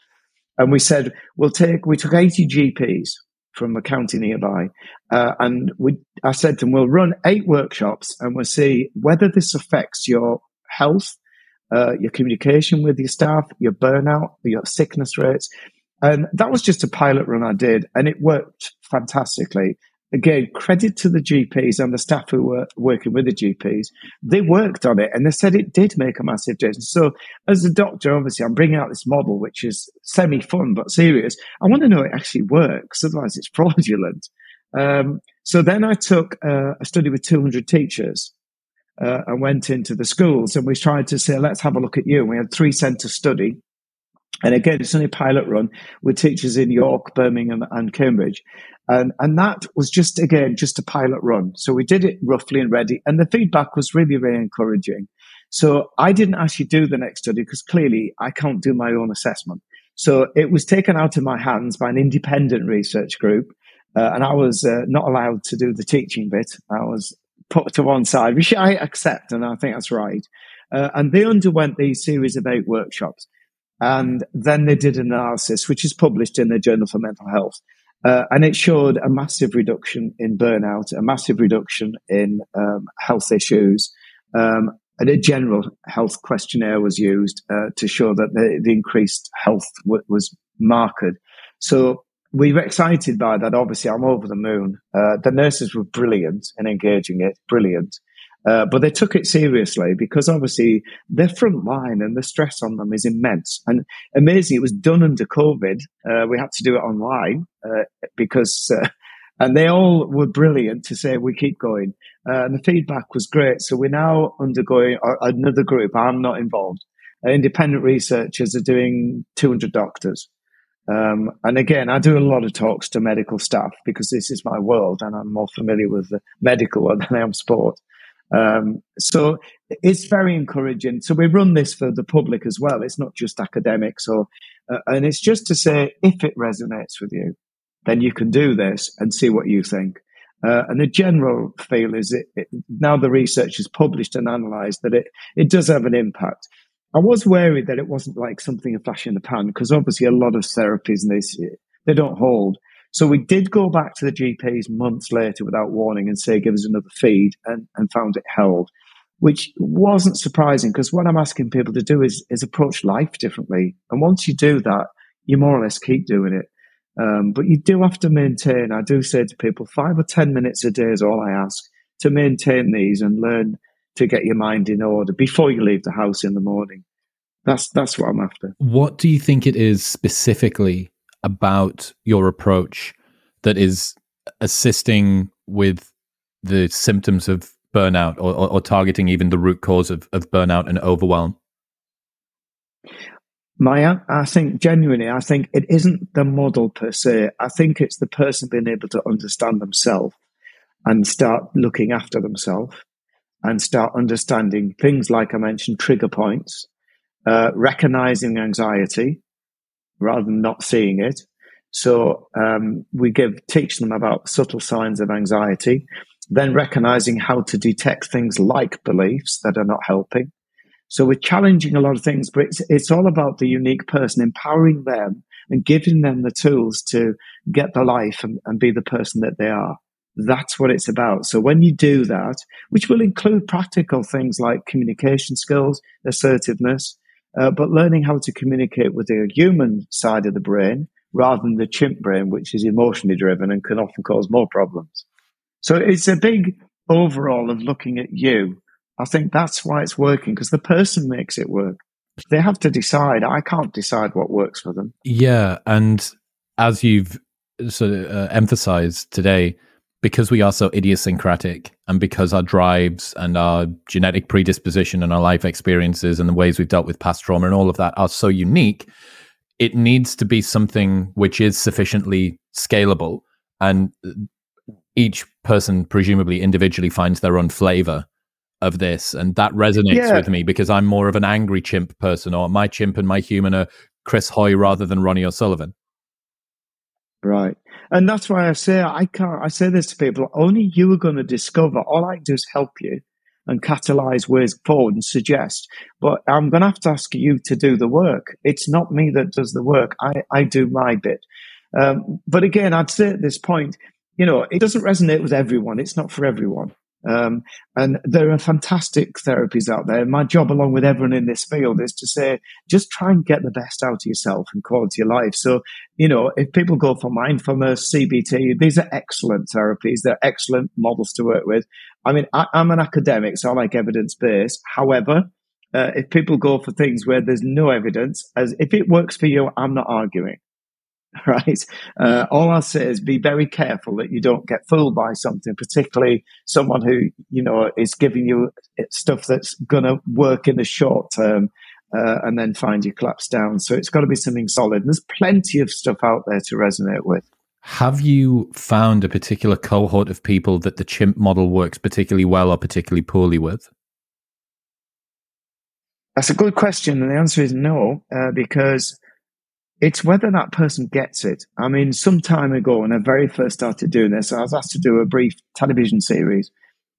And we said, we'll take, we took 80 GPs from a county nearby. Uh, and we, I said to them, we'll run eight workshops and we'll see whether this affects your health, uh, your communication with your staff, your burnout, your sickness rates. And that was just a pilot run I did, and it worked fantastically again, credit to the GPs and the staff who were working with the GPs. They worked on it and they said it did make a massive difference. So, as a doctor, obviously, I'm bringing out this model, which is semi fun but serious. I want to know it actually works, otherwise, it's fraudulent. Um, so then I took uh, a study with 200 teachers. Uh, and went into the schools and we tried to say, let's have a look at you. And we had three center study and again, it's only a pilot run with teachers in York, Birmingham, and Cambridge. And, and that was just, again, just a pilot run. So we did it roughly and ready. And the feedback was really, really encouraging. So I didn't actually do the next study because clearly I can't do my own assessment. So it was taken out of my hands by an independent research group. Uh, and I was uh, not allowed to do the teaching bit. I was put to one side, which I accept. And I think that's right. Uh, and they underwent these series of eight workshops. And then they did an analysis, which is published in the Journal for Mental Health. Uh, and it showed a massive reduction in burnout, a massive reduction in um, health issues. Um, and a general health questionnaire was used uh, to show that the, the increased health w- was marked. So we were excited by that. Obviously, I'm over the moon. Uh, the nurses were brilliant in engaging it, brilliant. Uh, but they took it seriously because obviously they're front line and the stress on them is immense. And amazing, it was done under COVID. Uh, we had to do it online uh, because, uh, and they all were brilliant to say we keep going. Uh, and the feedback was great. So we're now undergoing another group. I'm not involved. independent researchers are doing 200 doctors. Um, and again, I do a lot of talks to medical staff because this is my world and I'm more familiar with the medical than I am sport. Um, so it's very encouraging. So we run this for the public as well. It's not just academics or, uh, and it's just to say if it resonates with you, then you can do this and see what you think. Uh, and the general feel is it, it, now the research is published and analysed that it it does have an impact. I was worried that it wasn't like something a flash in the pan because obviously a lot of therapies and they they don't hold. So we did go back to the GPs months later without warning and say, give us another feed and, and found it held, which wasn't surprising because what I'm asking people to do is, is approach life differently. And once you do that, you more or less keep doing it. Um, but you do have to maintain, I do say to people, five or 10 minutes a day is all I ask to maintain these and learn to get your mind in order before you leave the house in the morning. That's that's what I'm after. What do you think it is specifically about your approach that is assisting with the symptoms of burnout or, or, or targeting even the root cause of, of burnout and overwhelm? My, I think genuinely, I think it isn't the model per se. I think it's the person being able to understand themselves and start looking after themselves and start understanding things like I mentioned, trigger points, uh, recognizing anxiety rather than not seeing it. So um, we give teach them about subtle signs of anxiety, then recognizing how to detect things like beliefs that are not helping. So we're challenging a lot of things, but it's it's all about the unique person, empowering them and giving them the tools to get the life and, and be the person that they are. That's what it's about. So when you do that, which will include practical things like communication skills, assertiveness, uh, but learning how to communicate with the human side of the brain rather than the chimp brain, which is emotionally driven and can often cause more problems. So it's a big overall of looking at you. I think that's why it's working because the person makes it work. They have to decide. I can't decide what works for them. Yeah. And as you've sort of uh, emphasized today, because we are so idiosyncratic and because our drives and our genetic predisposition and our life experiences and the ways we've dealt with past trauma and all of that are so unique, it needs to be something which is sufficiently scalable and each person presumably individually finds their own flavor of this and that resonates yeah. with me because I'm more of an angry chimp person or my chimp and my human are Chris Hoy rather than Ronnie O'Sullivan. Right. And that's why I say I can't. I say this to people: only you are going to discover. All I do is help you and catalyze ways forward and suggest. But I'm going to have to ask you to do the work. It's not me that does the work. I, I do my bit. Um, but again, I'd say at this point, you know, it doesn't resonate with everyone. It's not for everyone. Um, and there are fantastic therapies out there. My job, along with everyone in this field, is to say, just try and get the best out of yourself and quality of life. So, you know, if people go for mindfulness, CBT, these are excellent therapies. They're excellent models to work with. I mean, I, am an academic, so I like evidence based. However, uh, if people go for things where there's no evidence, as if it works for you, I'm not arguing. right? Uh, all I'll say is be very careful that you don't get fooled by something, particularly someone who, you know, is giving you stuff that's going to work in the short term uh, and then find you collapse down. So it's got to be something solid. And there's plenty of stuff out there to resonate with. Have you found a particular cohort of people that the chimp model works particularly well or particularly poorly with? That's a good question. And the answer is no, uh, because it's whether that person gets it. I mean, some time ago, when I very first started doing this, I was asked to do a brief television series,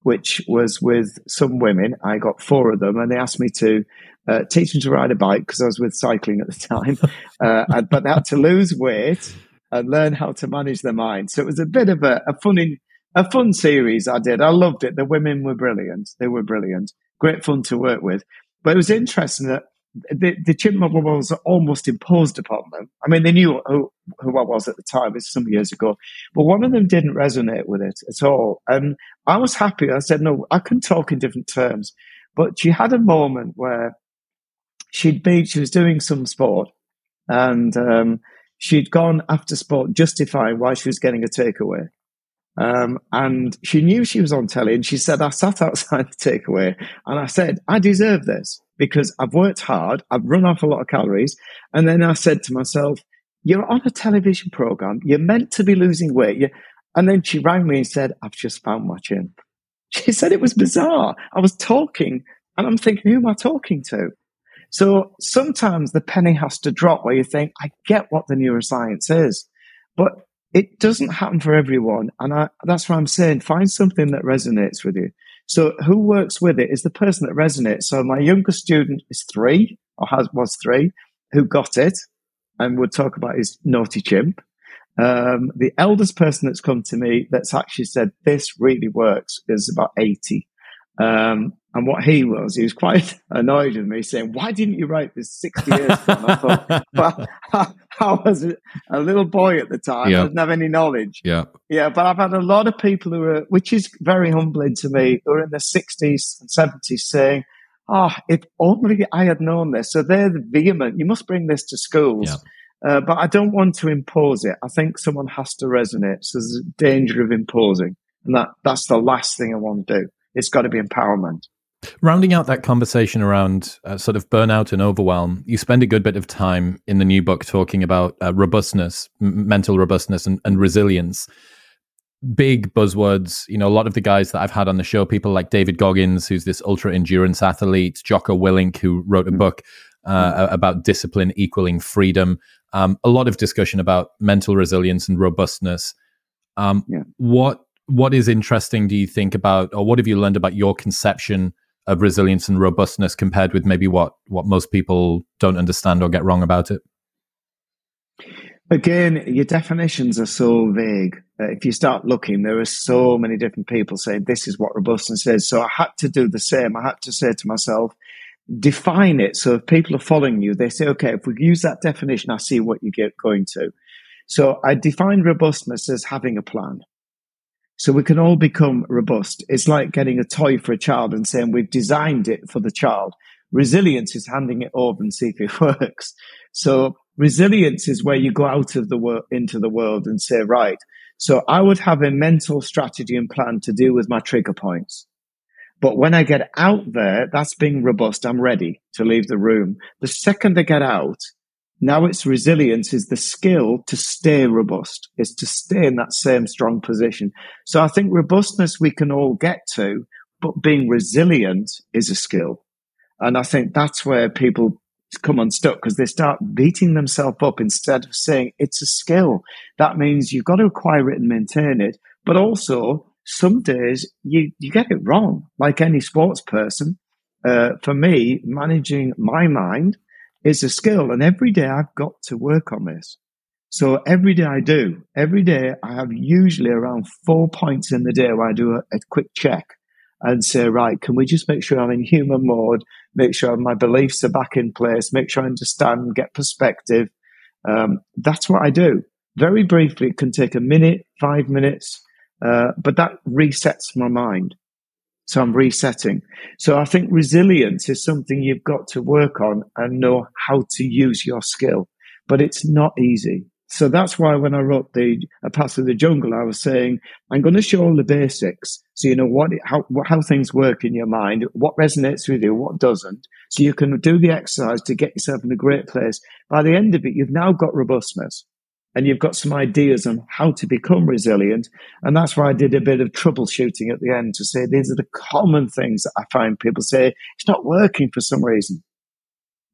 which was with some women. I got four of them, and they asked me to uh, teach them to ride a bike because I was with cycling at the time. Uh, but they had to lose weight and learn how to manage their mind. So it was a bit of a, a funny, a fun series. I did. I loved it. The women were brilliant. They were brilliant. Great fun to work with. But it was interesting that the, the chimp model was almost imposed upon them. I mean, they knew who, who I was at the time. It's some years ago, but one of them didn't resonate with it at all. And I was happy. I said, no, I can talk in different terms. But she had a moment where she'd been, she was doing some sport and um, she'd gone after sport justifying why she was getting a takeaway. Um, and she knew she was on telly and she said, I sat outside the takeaway and I said, I deserve this because I've worked hard, I've run off a lot of calories. And then I said to myself, You're on a television program, you're meant to be losing weight. You, and then she rang me and said, I've just found my chimp. She said it was bizarre. I was talking and I'm thinking, who am I talking to? So sometimes the penny has to drop where you think, I get what the neuroscience is, but it doesn't happen for everyone. And I, that's why I'm saying find something that resonates with you. So who works with it is the person that resonates. So my youngest student is three or has was three who got it and would talk about his naughty chimp. Um, the eldest person that's come to me that's actually said this really works is about 80. Um, and what he was, he was quite annoyed with me, saying, "Why didn't you write this sixty years ago?" And I thought, "Well, I, was a little boy at the time; I didn't have any knowledge." Yeah, yeah. But I've had a lot of people who are, which is very humbling to me, who are in their sixties and seventies, saying, "Oh, if only I had known this." So they're vehement. You must bring this to schools. Yeah. Uh, but I don't want to impose it. I think someone has to resonate. So there's a danger of imposing, and that that's the last thing I want to do. It's got to be empowerment. Rounding out that conversation around uh, sort of burnout and overwhelm, you spend a good bit of time in the new book talking about uh, robustness, m- mental robustness, and, and, resilience. Big buzzwords. You know, a lot of the guys that I've had on the show, people like David Goggins, who's this ultra endurance athlete, Jocko Willink, who wrote a mm. book uh, about discipline equaling freedom. Um, a lot of discussion about mental resilience and robustness. Um, yeah. What what is interesting? Do you think about, or what have you learned about your conception? of resilience and robustness compared with maybe what what most people don't understand or get wrong about it? Again, your definitions are so vague. Uh, if you start looking, there are so many different people saying this is what robustness is. So I had to do the same. I had to say to myself, define it. So if people are following you, they say, okay, if we use that definition, I see what you get going to. So I defined robustness as having a plan. So we can all become robust. It's like getting a toy for a child and saying we've designed it for the child. Resilience is handing it over and see if it works. So resilience is where you go out of the world into the world and say, right. So I would have a mental strategy and plan to deal with my trigger points. But when I get out there, that's being robust. I'm ready to leave the room. The second I get out, now its resilience is the skill to stay robust, is to stay in that same strong position. So I think robustness we can all get to, but being resilient is a skill. And I think that's where people come unstuck because they start beating themselves up instead of saying it's a skill. That means you've got to acquire it and maintain it. But also, some days you, you get it wrong, like any sports person. Uh, for me, managing my mind is a skill. And every day I've got to work on this. So every day I do, every day I have usually around four points in the day where I do a, a quick check and say, right, can we just make sure I'm in human mode, make sure my beliefs are back in place, make sure I understand, get perspective. Um, that's what I do. Very briefly, it can take a minute, five minutes, uh, but that resets my mind. So I'm resetting. So I think resilience is something you've got to work on and know how to use your skill, but it's not easy. So that's why when I wrote the A Path Through the Jungle, I was saying, I'm going to show all the basics. So you know what, how, how things work in your mind, what resonates with you, what doesn't. So you can do the exercise to get yourself in a great place. By the end of it, you've now got robustness and you've got some ideas on how to become resilient. And that's why I did a bit of troubleshooting at the end to say these are the common things that I find people say it's not working for some reason.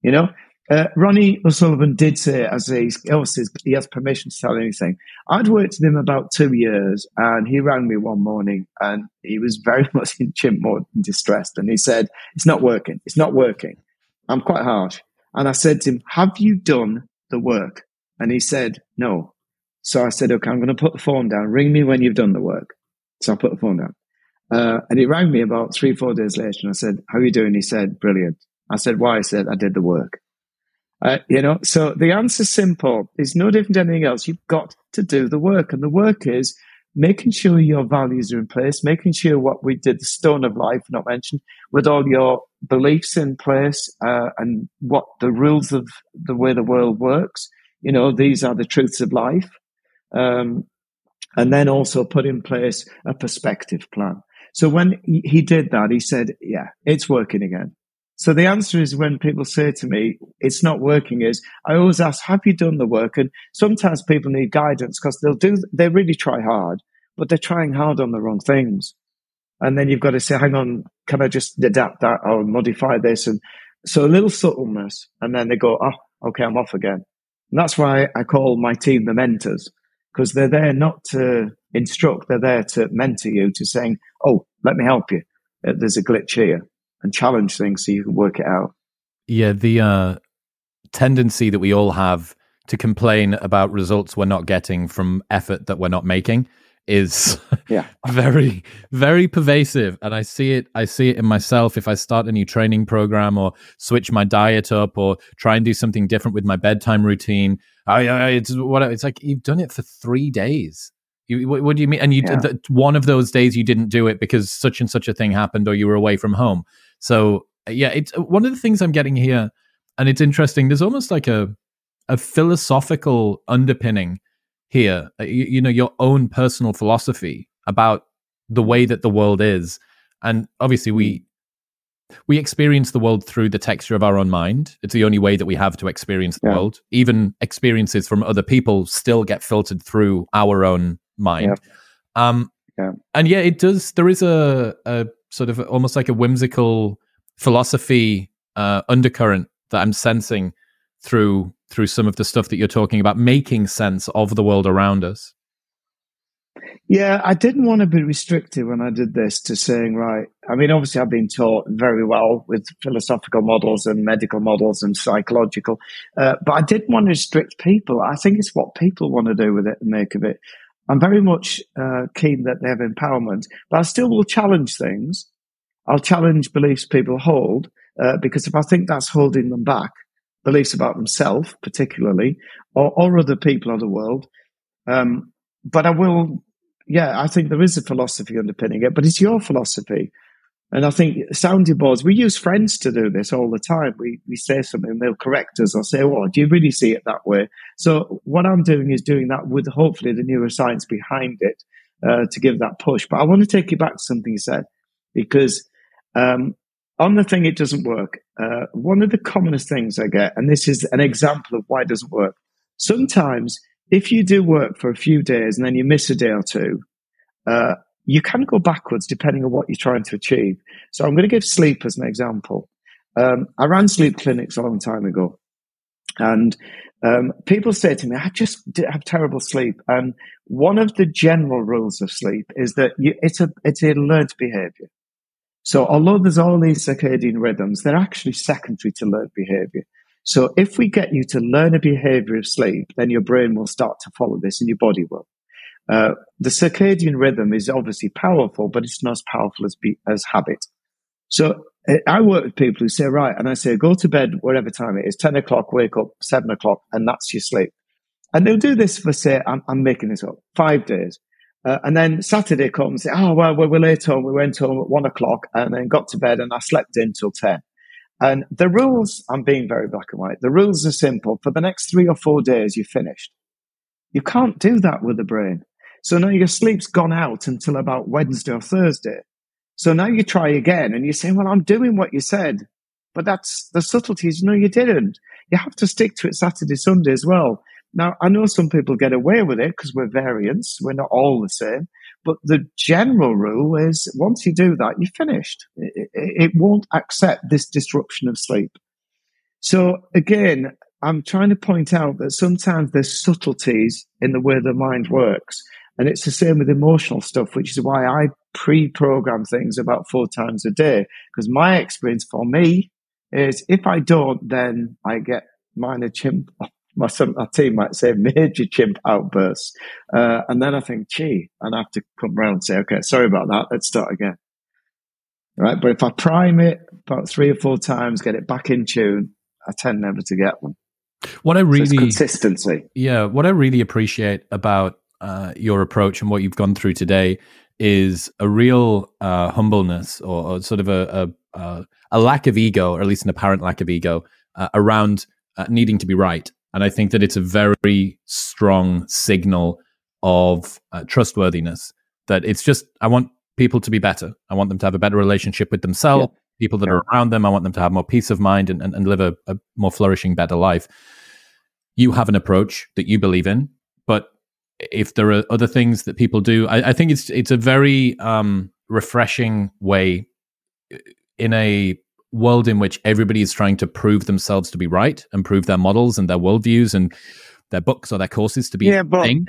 You know, uh, Ronnie O'Sullivan did say, as he says, he has permission to tell anything. I'd worked with him about two years, and he rang me one morning, and he was very much in chimp mode and distressed. And he said, "It's not working. It's not working." I'm quite harsh, and I said to him, "Have you done the work?" And he said, no. So I said, okay, I'm going to put the phone down. Ring me when you've done the work. So I put the phone down. Uh, and he rang me about three, four days later and I said, how are you doing? He said, brilliant. I said, why? I said, I did the work. Uh, you know, so the answer's simple. It's no different than anything else. You've got to do the work. And the work is making sure your values are in place, making sure what we did, the stone of life, not mentioned, with all your beliefs in place uh, and what the rules of the way the world works you know, these are the truths of life. Um, and then also put in place a perspective plan. So when he did that, he said, yeah, it's working again. So the answer is when people say to me, it's not working is I always ask, have you done the work? And sometimes people need guidance because they'll do, they really try hard, but they're trying hard on the wrong things. And then you've got to say, hang on, can I just adapt that or modify this? And so a little subtleness. And then they go, oh, okay, I'm off again. And that's why I call my team the mentors, because they're there not to instruct, they're there to mentor you, to saying, oh, let me help you. Uh, there's a glitch here and challenge things so you can work it out. Yeah, the uh, tendency that we all have to complain about results we're not getting from effort that we're not making is yeah. very very pervasive. And i see it i see it in myself. If i start a new training program or switch my diet up or try and do something different with my bedtime routine I, I it's what it's like you've done it for 3 days. You, what, what, do you mean? And you yeah. th- one of those days you didn't do it because such and such a thing happened or you were away from home. So yeah it's uh, one of the things i'm getting here and it's interesting there's almost like a a philosophical underpinning here uh, you, you know your own personal philosophy about the way that the world is and obviously we mm. we experience the world through the texture of our own mind it's the only way that we have to experience the yeah. world even experiences from other people still get filtered through our own mind yeah. um yeah. and yeah it does there is a, a sort of almost like a whimsical philosophy uh, undercurrent that i'm sensing through through some of the stuff that you're talking about, making sense of the world around us. Yeah, I didn't want to be restricted when I did this to saying, right, I mean, obviously, I've been taught very well with philosophical models and medical models and psychological, uh, but I didn't want to restrict people. I think it's what people want to do with it and make of it. I'm very much uh, keen that they have empowerment, but I still will challenge things. I'll challenge beliefs people hold uh, because if I think that's holding them back, beliefs about themselves, particularly, or, or other people of the world. Um, but I will, yeah, I think there is a philosophy underpinning it, but it's your philosophy. And I think sounding boards, we use friends to do this all the time. We, we say something they'll correct us or say, well, do you really see it that way? So what I'm doing is doing that with hopefully the neuroscience behind it uh, to give that push. But I want to take you back to something you said because um, on the thing it doesn't work, uh, one of the commonest things I get, and this is an example of why it doesn't work. Sometimes, if you do work for a few days and then you miss a day or two, uh, you can go backwards depending on what you're trying to achieve. So, I'm going to give sleep as an example. Um, I ran sleep clinics a long time ago, and um, people say to me, "I just have terrible sleep." And one of the general rules of sleep is that you, it's a it's a learned behavior. So although there's all these circadian rhythms, they're actually secondary to learned behavior. So if we get you to learn a behavior of sleep, then your brain will start to follow this and your body will. Uh, the circadian rhythm is obviously powerful, but it's not as powerful as, be, as habit. So uh, I work with people who say, right, and I say, go to bed whatever time it is, 10 o'clock, wake up, 7 o'clock, and that's your sleep. And they'll do this for, say, I'm, I'm making this up, five days. Uh, and then Saturday comes, oh, well, we were late home. We went home at one o'clock and then got to bed and I slept in till 10. And the rules, I'm being very black and white. The rules are simple. For the next three or four days, you're finished. You can't do that with the brain. So now your sleep's gone out until about Wednesday or Thursday. So now you try again and you say, well, I'm doing what you said. But that's the subtleties. No, you didn't. You have to stick to it Saturday, Sunday as well. Now, I know some people get away with it because we're variants. We're not all the same. But the general rule is once you do that, you're finished. It, it, it won't accept this disruption of sleep. So again, I'm trying to point out that sometimes there's subtleties in the way the mind works. And it's the same with emotional stuff, which is why I pre program things about four times a day. Because my experience for me is if I don't, then I get minor chimp my, team might say major chimp outbursts. Uh, and then I think, gee, and I have to come around and say, okay, sorry about that. Let's start again. Right. But if I prime it about three or four times, get it back in tune, I tend never to get them. What I really so consistency. Yeah. What I really appreciate about uh, your approach and what you've gone through today is a real uh, humbleness or, or, sort of a, a, a, lack of ego, or at least an apparent lack of ego uh, around uh, needing to be right and I think that it's a very strong signal of uh, trustworthiness that it's just, I want people to be better. I want them to have a better relationship with themselves, yeah. people that yeah. are around them. I want them to have more peace of mind and, and, and live a, a more flourishing, better life. You have an approach that you believe in, but if there are other things that people do, I, I think it's it's a very um, refreshing way in a world in which everybody is trying to prove themselves to be right and prove their models and their worldviews and their books or their courses to be yeah, but, thing.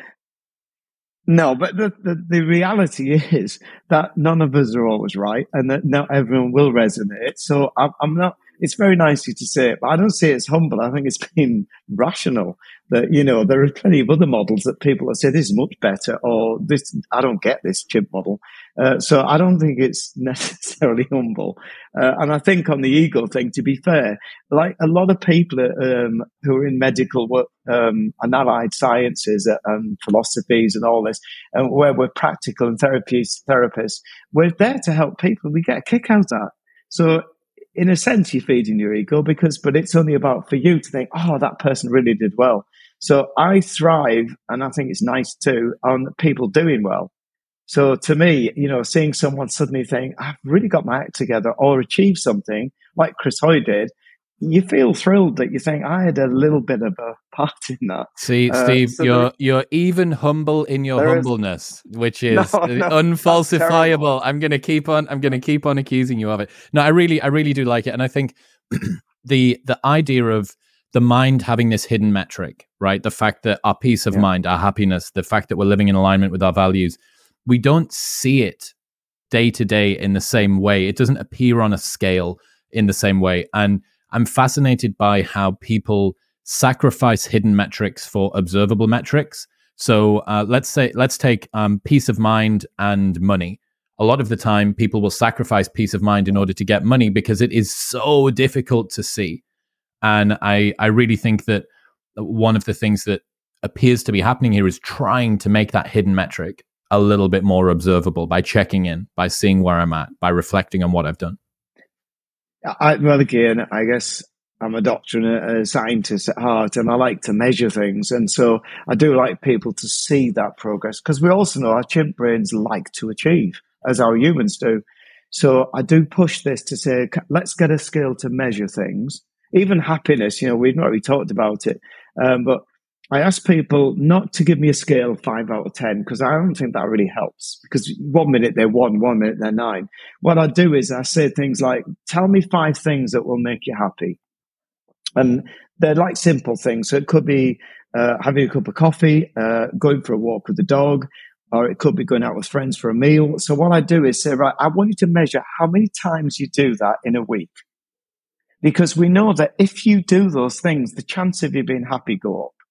No, but the, the, the, reality is that none of us are always right and that not everyone will resonate. So I'm, I'm not, it's very nice you to say it, but I don't see it as humble. I think it's being rational that, you know, there are plenty of other models that people that say this is much better or this, I don't get this chimp model. Uh, so I don't think it's necessarily humble. Uh, and I think on the ego thing, to be fair, like a lot of people um, who are in medical work, um, and allied sciences and philosophies and all this, and where we're practical and therapies, therapists, we're there to help people. We get a kick out of that. So in a sense, you're feeding your ego because, but it's only about for you to think, oh, that person really did well. So I thrive, and I think it's nice too, on people doing well. So to me, you know, seeing someone suddenly think, I've really got my act together or achieve something like Chris Hoy did, you feel thrilled that you think I had a little bit of a part in that. See, uh, Steve, so you're you're even humble in your humbleness, is, which is no, no, unfalsifiable. I'm gonna keep on I'm gonna keep on accusing you of it. No, I really I really do like it. And I think the the idea of the mind having this hidden metric, right? The fact that our peace of yeah. mind, our happiness, the fact that we're living in alignment with our values, we don't see it day to day in the same way. It doesn't appear on a scale in the same way. And I'm fascinated by how people sacrifice hidden metrics for observable metrics. So uh, let's say let's take um, peace of mind and money. A lot of the time, people will sacrifice peace of mind in order to get money because it is so difficult to see. And I I really think that one of the things that appears to be happening here is trying to make that hidden metric a little bit more observable by checking in, by seeing where I'm at, by reflecting on what I've done. I, well, again, I guess I'm a doctor and a, scientist at heart, and I like to measure things. And so I do like people to see that progress because we also know our chimp brains like to achieve, as our humans do. So I do push this to say, let's get a scale to measure things. Even happiness, you know, we've not really talked about it, um, but I ask people not to give me a scale of five out of 10 because I don't think that really helps. Because one minute they're one, one minute they're nine. What I do is I say things like, tell me five things that will make you happy. And they're like simple things. So it could be uh, having a cup of coffee, uh, going for a walk with the dog, or it could be going out with friends for a meal. So what I do is say, right, I want you to measure how many times you do that in a week. Because we know that if you do those things, the chance of you being happy go up.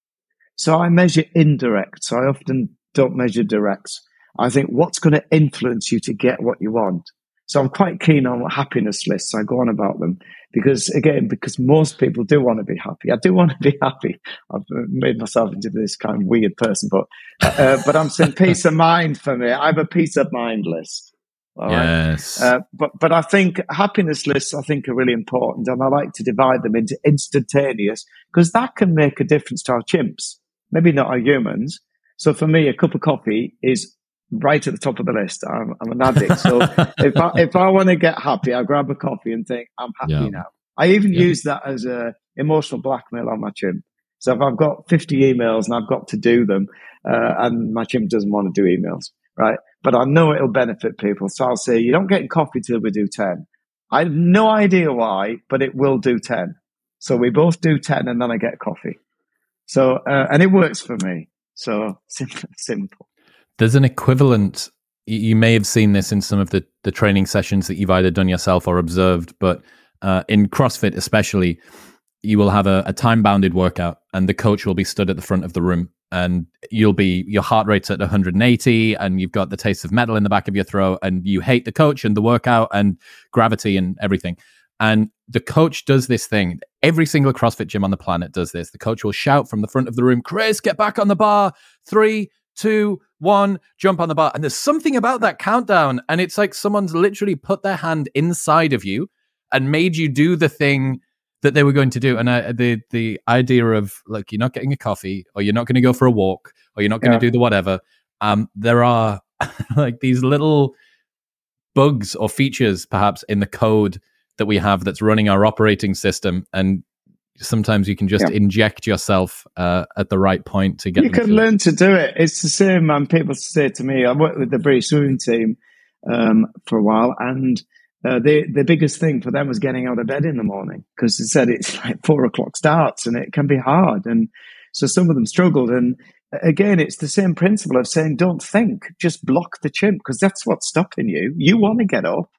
So I measure indirect. So I often don't measure directs. I think what's going to influence you to get what you want. So I'm quite keen on happiness lists. I go on about them because again, because most people do want to be happy. I do want to be happy. I've made myself into this kind of weird person, but, uh, but I'm saying peace of mind for me. I have a peace of mind list. yes. Uh, but, but I think happiness lists, I think are really important and I like to divide them into instantaneous because that can make a difference to our chimps maybe not our humans. So for me, a cup of coffee is right at the top of the list. I'm, I'm an addict. So if I, if I want to get happy, I grab a coffee and think, I'm happy yeah. now. I even yeah. use that as a emotional blackmail on my chimp. So if I've got 50 emails and I've got to do them, uh, and my chimp doesn't want to do emails, right? But I know it'll benefit people. So I'll say, you don't get coffee till we do 10. I have no idea why, but it will do 10. So we both do 10 and then I get coffee. So, uh, and it works for me. So simple, simple. There's an equivalent. You may have seen this in some of the, the training sessions that you've either done yourself or observed, but uh, in CrossFit, especially, you will have a, a time bounded workout and the coach will be stood at the front of the room and you'll be your heart rate's at 180 and you've got the taste of metal in the back of your throat and you hate the coach and the workout and gravity and everything and the coach does this thing. Every single CrossFit gym on the planet does this. The coach will shout from the front of the room, Chris, get back on the bar. Three, two, one, jump on the bar. And there's something about that countdown. And it's like someone's literally put their hand inside of you and made you do the thing that they were going to do. And uh, the the idea of like you're not getting a coffee, or you're not going to go for a walk, or you're not going to yeah. do the whatever. Um, there are like these little bugs or features, perhaps in the code that we have that's running our operating system and sometimes you can just yeah. inject yourself uh, at the right point to get you can learn to do it. It's the same man. People say to me i worked with the british swimming team um, for a while and uh, the the biggest thing for them was getting out of bed in the morning because they said it's like four o'clock starts and it can be hard and so some of them struggled and again it's the same principle of saying don't think just block the chimp because that's what's stopping you. You want to get up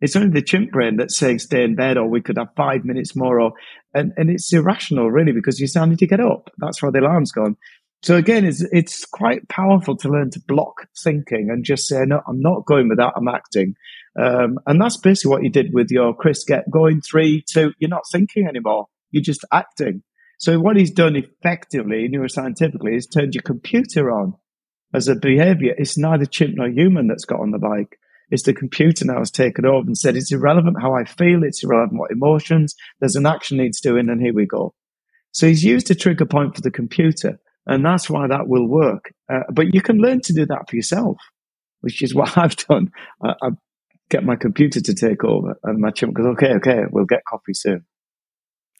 It's only the chimp brain that's saying stay in bed or we could have five minutes more or and, and it's irrational really because you're starting to get up. That's why the alarm's gone. So again, it's it's quite powerful to learn to block thinking and just say, no, I'm not going with that, I'm acting. Um, and that's basically what you did with your Chris Get going three, two, you're not thinking anymore. You're just acting. So what he's done effectively, neuroscientifically, is turned your computer on as a behavior. It's neither chimp nor human that's got on the bike. It's the computer now has taken over and said it's irrelevant how I feel. It's irrelevant what emotions. There's an action needs doing, and here we go. So he's used a trigger point for the computer, and that's why that will work. Uh, but you can learn to do that for yourself, which is what I've done. I, I get my computer to take over, and my chimp goes, "Okay, okay, we'll get coffee soon."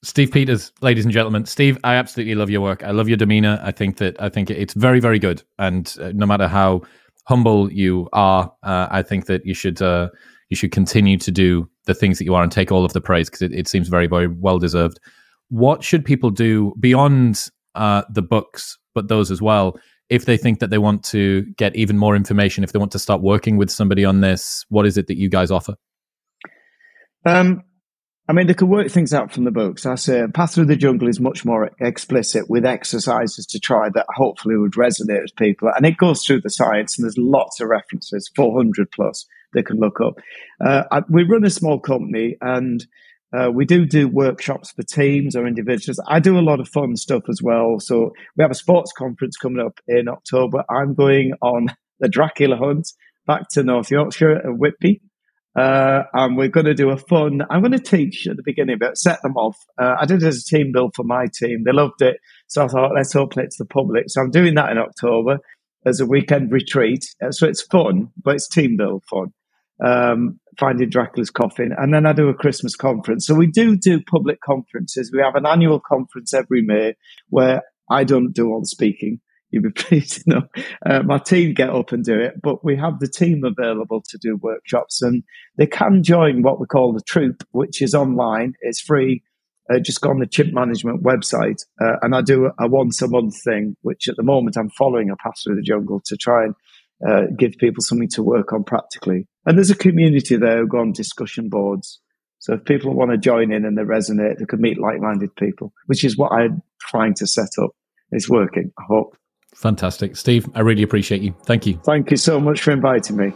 Steve Peters, ladies and gentlemen. Steve, I absolutely love your work. I love your demeanor. I think that I think it's very, very good. And uh, no matter how humble you are, uh, I think that you should uh, you should continue to do the things that you are and take all of the praise because it, it, seems very, very well deserved. What should people do beyond uh, the books, but those as well, if they think that they want to get even more information, if they want to start working with somebody on this? What is it that you guys offer? Um, I mean, they could work things out from the books. I say Path Through the Jungle is much more explicit with exercises to try that hopefully would resonate with people. And it goes through the science, and there's lots of references, 400 plus, they can look up. Uh, I, we run a small company, and uh, we do do workshops for teams or individuals. I do a lot of fun stuff as well. So we have a sports conference coming up in October. I'm going on the Dracula hunt back to North Yorkshire and Whitby. Uh, and we're going to do a fun. I'm going to teach at the beginning, but set them off. Uh, I did it as a team build for my team. They loved it, so I thought let's open it to the public. So I'm doing that in October as a weekend retreat. Uh, so it's fun, but it's team build fun. Um, finding Dracula's coffin, and then I do a Christmas conference. So we do do public conferences. We have an annual conference every May where I don't do all the speaking you'd be pleased to know. Uh, my team get up and do it, but we have the team available to do workshops and they can join what we call the troop, which is online. It's free. Uh, just go on the Chimp Management website uh, and I do a, once a month thing, which at the moment I'm following a path through the jungle to try and uh, give people something to work on practically. And there's a community there who go on discussion boards. So if people want to join in and they resonate, they could meet like-minded people, which is what I'm trying to set up. It's working, I hope. Fantastic. Steve, I really appreciate you. Thank you. Thank you so much for inviting me.